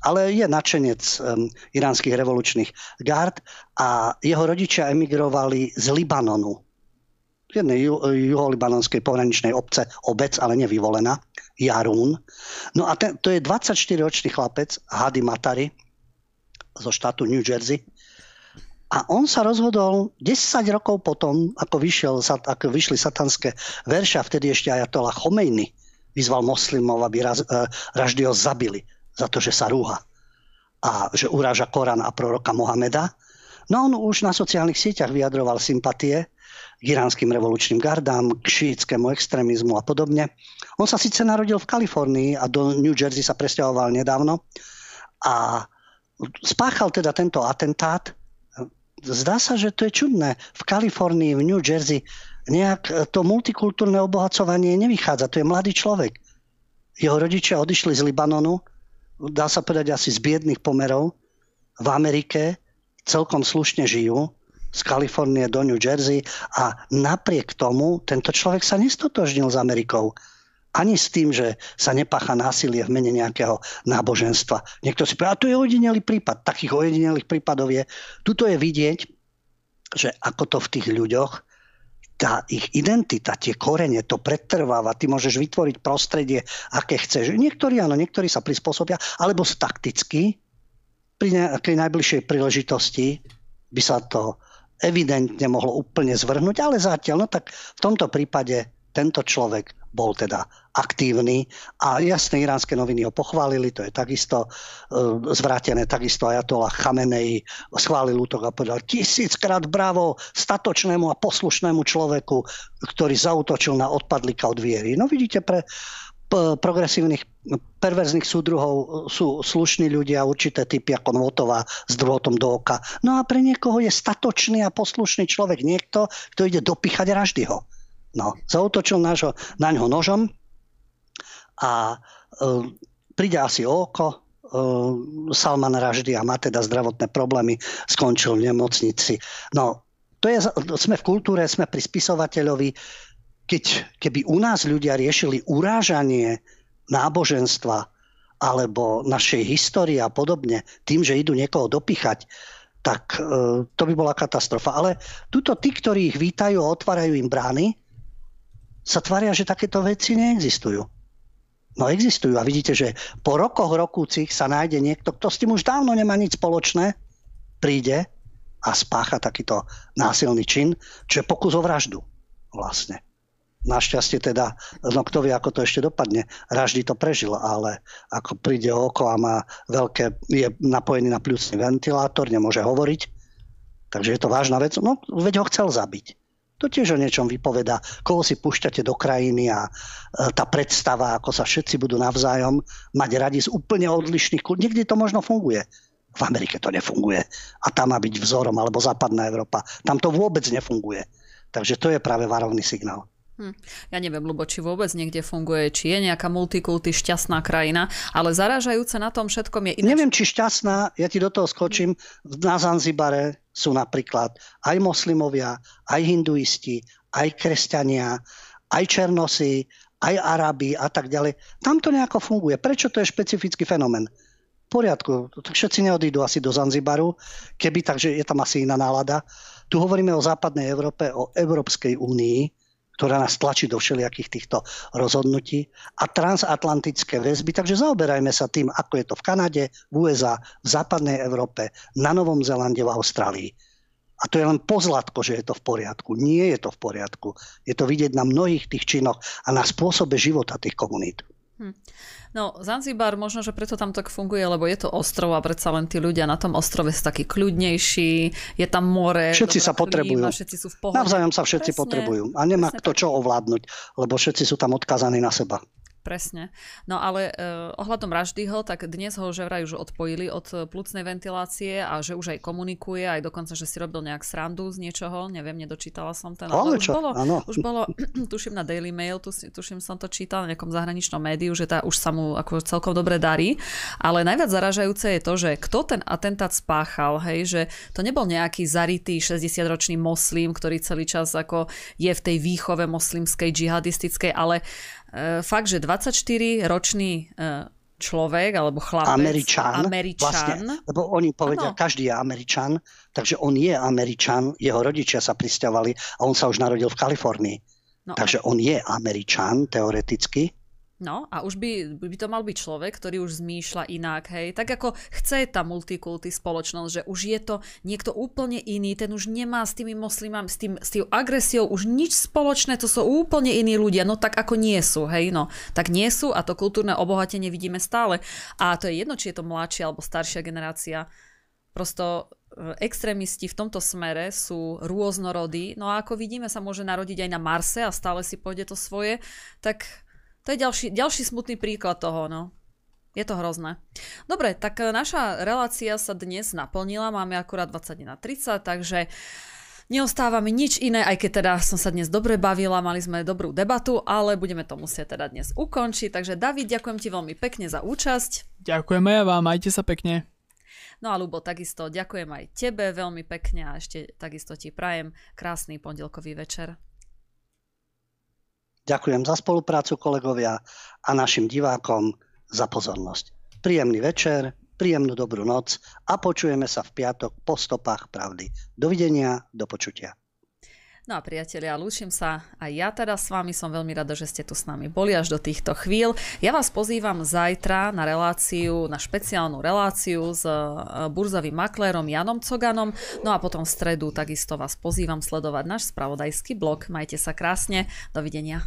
Ale je načenec um, iránskych revolučných gard a jeho rodičia emigrovali z Libanonu jednej juholibanonskej pohraničnej obce, obec, ale nevyvolená, Jarún. No a ten, to je 24-ročný chlapec, Hady Matari, zo štátu New Jersey. A on sa rozhodol 10 rokov potom, ako, vyšiel, ako vyšli satanské verše, a vtedy ešte Ajatola Chomejny vyzval moslimov, aby raz, uh, Raždyho zabili za to, že sa rúha a že uráža Korán a proroka Mohameda. No on už na sociálnych sieťach vyjadroval sympatie k iránskym revolučným gardám, k šíitskému extrémizmu a podobne. On sa síce narodil v Kalifornii a do New Jersey sa presťahoval nedávno a spáchal teda tento atentát. zdá sa, že to je čudné. V Kalifornii, v New Jersey nejak to multikultúrne obohacovanie nevychádza. To je mladý človek. Jeho rodičia odišli z Libanonu, dá sa povedať asi z biedných pomerov, v Amerike celkom slušne žijú, z Kalifornie do New Jersey a napriek tomu tento človek sa nestotožnil s Amerikou. Ani s tým, že sa nepácha násilie v mene nejakého náboženstva. Niekto si povie, a to je ojedinelý prípad. Takých ojedinelých prípadov je. Tuto je vidieť, že ako to v tých ľuďoch tá ich identita, tie korene, to pretrváva. Ty môžeš vytvoriť prostredie, aké chceš. Niektorí áno, niektorí sa prispôsobia, alebo sú taktickí. Pri nejakej najbližšej príležitosti by sa to evidentne mohlo úplne zvrhnúť, ale zatiaľ, no tak v tomto prípade tento človek bol teda aktívny a jasné iránske noviny ho pochválili, to je takisto uh, zvrátené, takisto Ajatola Chamenei schválil útok a povedal tisíckrát bravo statočnému a poslušnému človeku, ktorý zautočil na odpadlika od viery. No vidíte, pre progresívnych perverzných súdruhov sú slušní ľudia, určité typy ako Notová s druhotom do oka. No a pre niekoho je statočný a poslušný človek niekto, kto ide dopichať Raždyho. No, zautočil nášho, na ňo nožom a e, príde asi o oko, e, Salman Raždy a má teda zdravotné problémy, skončil v nemocnici. No, to je, sme v kultúre, sme pri spisovateľovi, keď, keby u nás ľudia riešili urážanie náboženstva alebo našej histórie a podobne tým, že idú niekoho dopichať, tak e, to by bola katastrofa. Ale tuto tí, ktorí ich vítajú a otvárajú im brány, sa tvária, že takéto veci neexistujú. No existujú a vidíte, že po rokoch rokúcich sa nájde niekto, kto s tým už dávno nemá nič spoločné, príde a spácha takýto násilný čin, čo je pokus o vraždu vlastne. Našťastie teda, no kto vie, ako to ešte dopadne. Raždy to prežil, ale ako príde oko a má veľké, je napojený na pľúcný ventilátor, nemôže hovoriť, takže je to vážna vec. No, veď ho chcel zabiť. To tiež o niečom vypoveda, koho si púšťate do krajiny a e, tá predstava, ako sa všetci budú navzájom mať radi z úplne odlišných kult. Niekde to možno funguje. V Amerike to nefunguje. A tam má byť vzorom, alebo západná Európa. Tam to vôbec nefunguje. Takže to je práve varovný signál. Hm. Ja neviem, Lubo, či vôbec niekde funguje, či je nejaká multikulty šťastná krajina, ale zarážajúce na tom všetkom je... Ináč... Neviem, či šťastná, ja ti do toho skočím, na Zanzibare sú napríklad aj moslimovia, aj hinduisti, aj kresťania, aj černosy, aj Arabi a tak ďalej. Tam to nejako funguje. Prečo to je špecifický fenomén? V poriadku, všetci neodídu asi do Zanzibaru, keby, takže je tam asi iná nálada. Tu hovoríme o západnej Európe, o Európskej únii, ktorá nás tlačí do všelijakých týchto rozhodnutí a transatlantické väzby. Takže zaoberajme sa tým, ako je to v Kanade, v USA, v západnej Európe, na Novom Zelande, v Austrálii. A to je len pozlatko, že je to v poriadku. Nie je to v poriadku. Je to vidieť na mnohých tých činoch a na spôsobe života tých komunít. Hm. No, Zanzibar možno, že preto tam tak funguje, lebo je to ostrov a predsa len tí ľudia na tom ostrove sú takí kľudnejší, je tam more. Všetci sa potrebujú. Klíma, všetci sú v pohode. Navzájom sa všetci Presne. potrebujú. A nemá Presne kto čo ovládnuť, lebo všetci sú tam odkazaní na seba. Presne. No ale uh, ohľadom Raždyho, tak dnes ho že vraj už odpojili od e, plúcnej ventilácie a že už aj komunikuje, aj dokonca, že si robil nejak srandu z niečoho, neviem, nedočítala som ten. Ale, už bolo, ano. už bolo, *clears throat* tuším na Daily Mail, tu, tuším som to čítal na nejakom zahraničnom médiu, že tá už sa mu ako celkom dobre darí, ale najviac zaražajúce je to, že kto ten atentát spáchal, hej, že to nebol nejaký zarytý 60-ročný moslim, ktorý celý čas ako je v tej výchove moslimskej, džihadistickej, ale fakt, že 24-ročný e, človek alebo chlapec. Američan. Američan. Vlastne, lebo oni povedia, ano. každý je Američan, takže on je Američan, jeho rodičia sa prisťovali a on sa už narodil v Kalifornii. No, takže on je Američan teoreticky. No a už by, by to mal byť človek, ktorý už zmýšľa inak, hej. Tak ako chce tá multikulty spoločnosť, že už je to niekto úplne iný, ten už nemá s tými moslimami, s, tým, s tým agresiou už nič spoločné, to sú úplne iní ľudia, no tak ako nie sú, hej, no. Tak nie sú a to kultúrne obohatenie vidíme stále. A to je jedno, či je to mladšia alebo staršia generácia. Prosto e, extrémisti v tomto smere sú rôznorodí, no a ako vidíme sa môže narodiť aj na Marse a stále si pôjde to svoje, tak to je ďalší, ďalší smutný príklad toho, no. Je to hrozné. Dobre, tak e, naša relácia sa dnes naplnila, máme akurát 21 na 30, takže neostáva mi nič iné, aj keď teda som sa dnes dobre bavila, mali sme dobrú debatu, ale budeme to musieť teda dnes ukončiť. Takže David, ďakujem ti veľmi pekne za účasť. Ďakujeme ja vám, majte sa pekne. No a Lubo, takisto ďakujem aj tebe veľmi pekne a ešte takisto ti prajem krásny pondelkový večer. Ďakujem za spoluprácu kolegovia a našim divákom za pozornosť. Príjemný večer, príjemnú dobrú noc a počujeme sa v piatok po stopách pravdy. Dovidenia, do počutia. No a priatelia, lúčim sa aj ja teda s vami, som veľmi rada, že ste tu s nami boli až do týchto chvíľ. Ja vás pozývam zajtra na reláciu, na špeciálnu reláciu s e, burzovým maklérom Janom Coganom, no a potom v stredu takisto vás pozývam sledovať náš spravodajský blog. Majte sa krásne, dovidenia.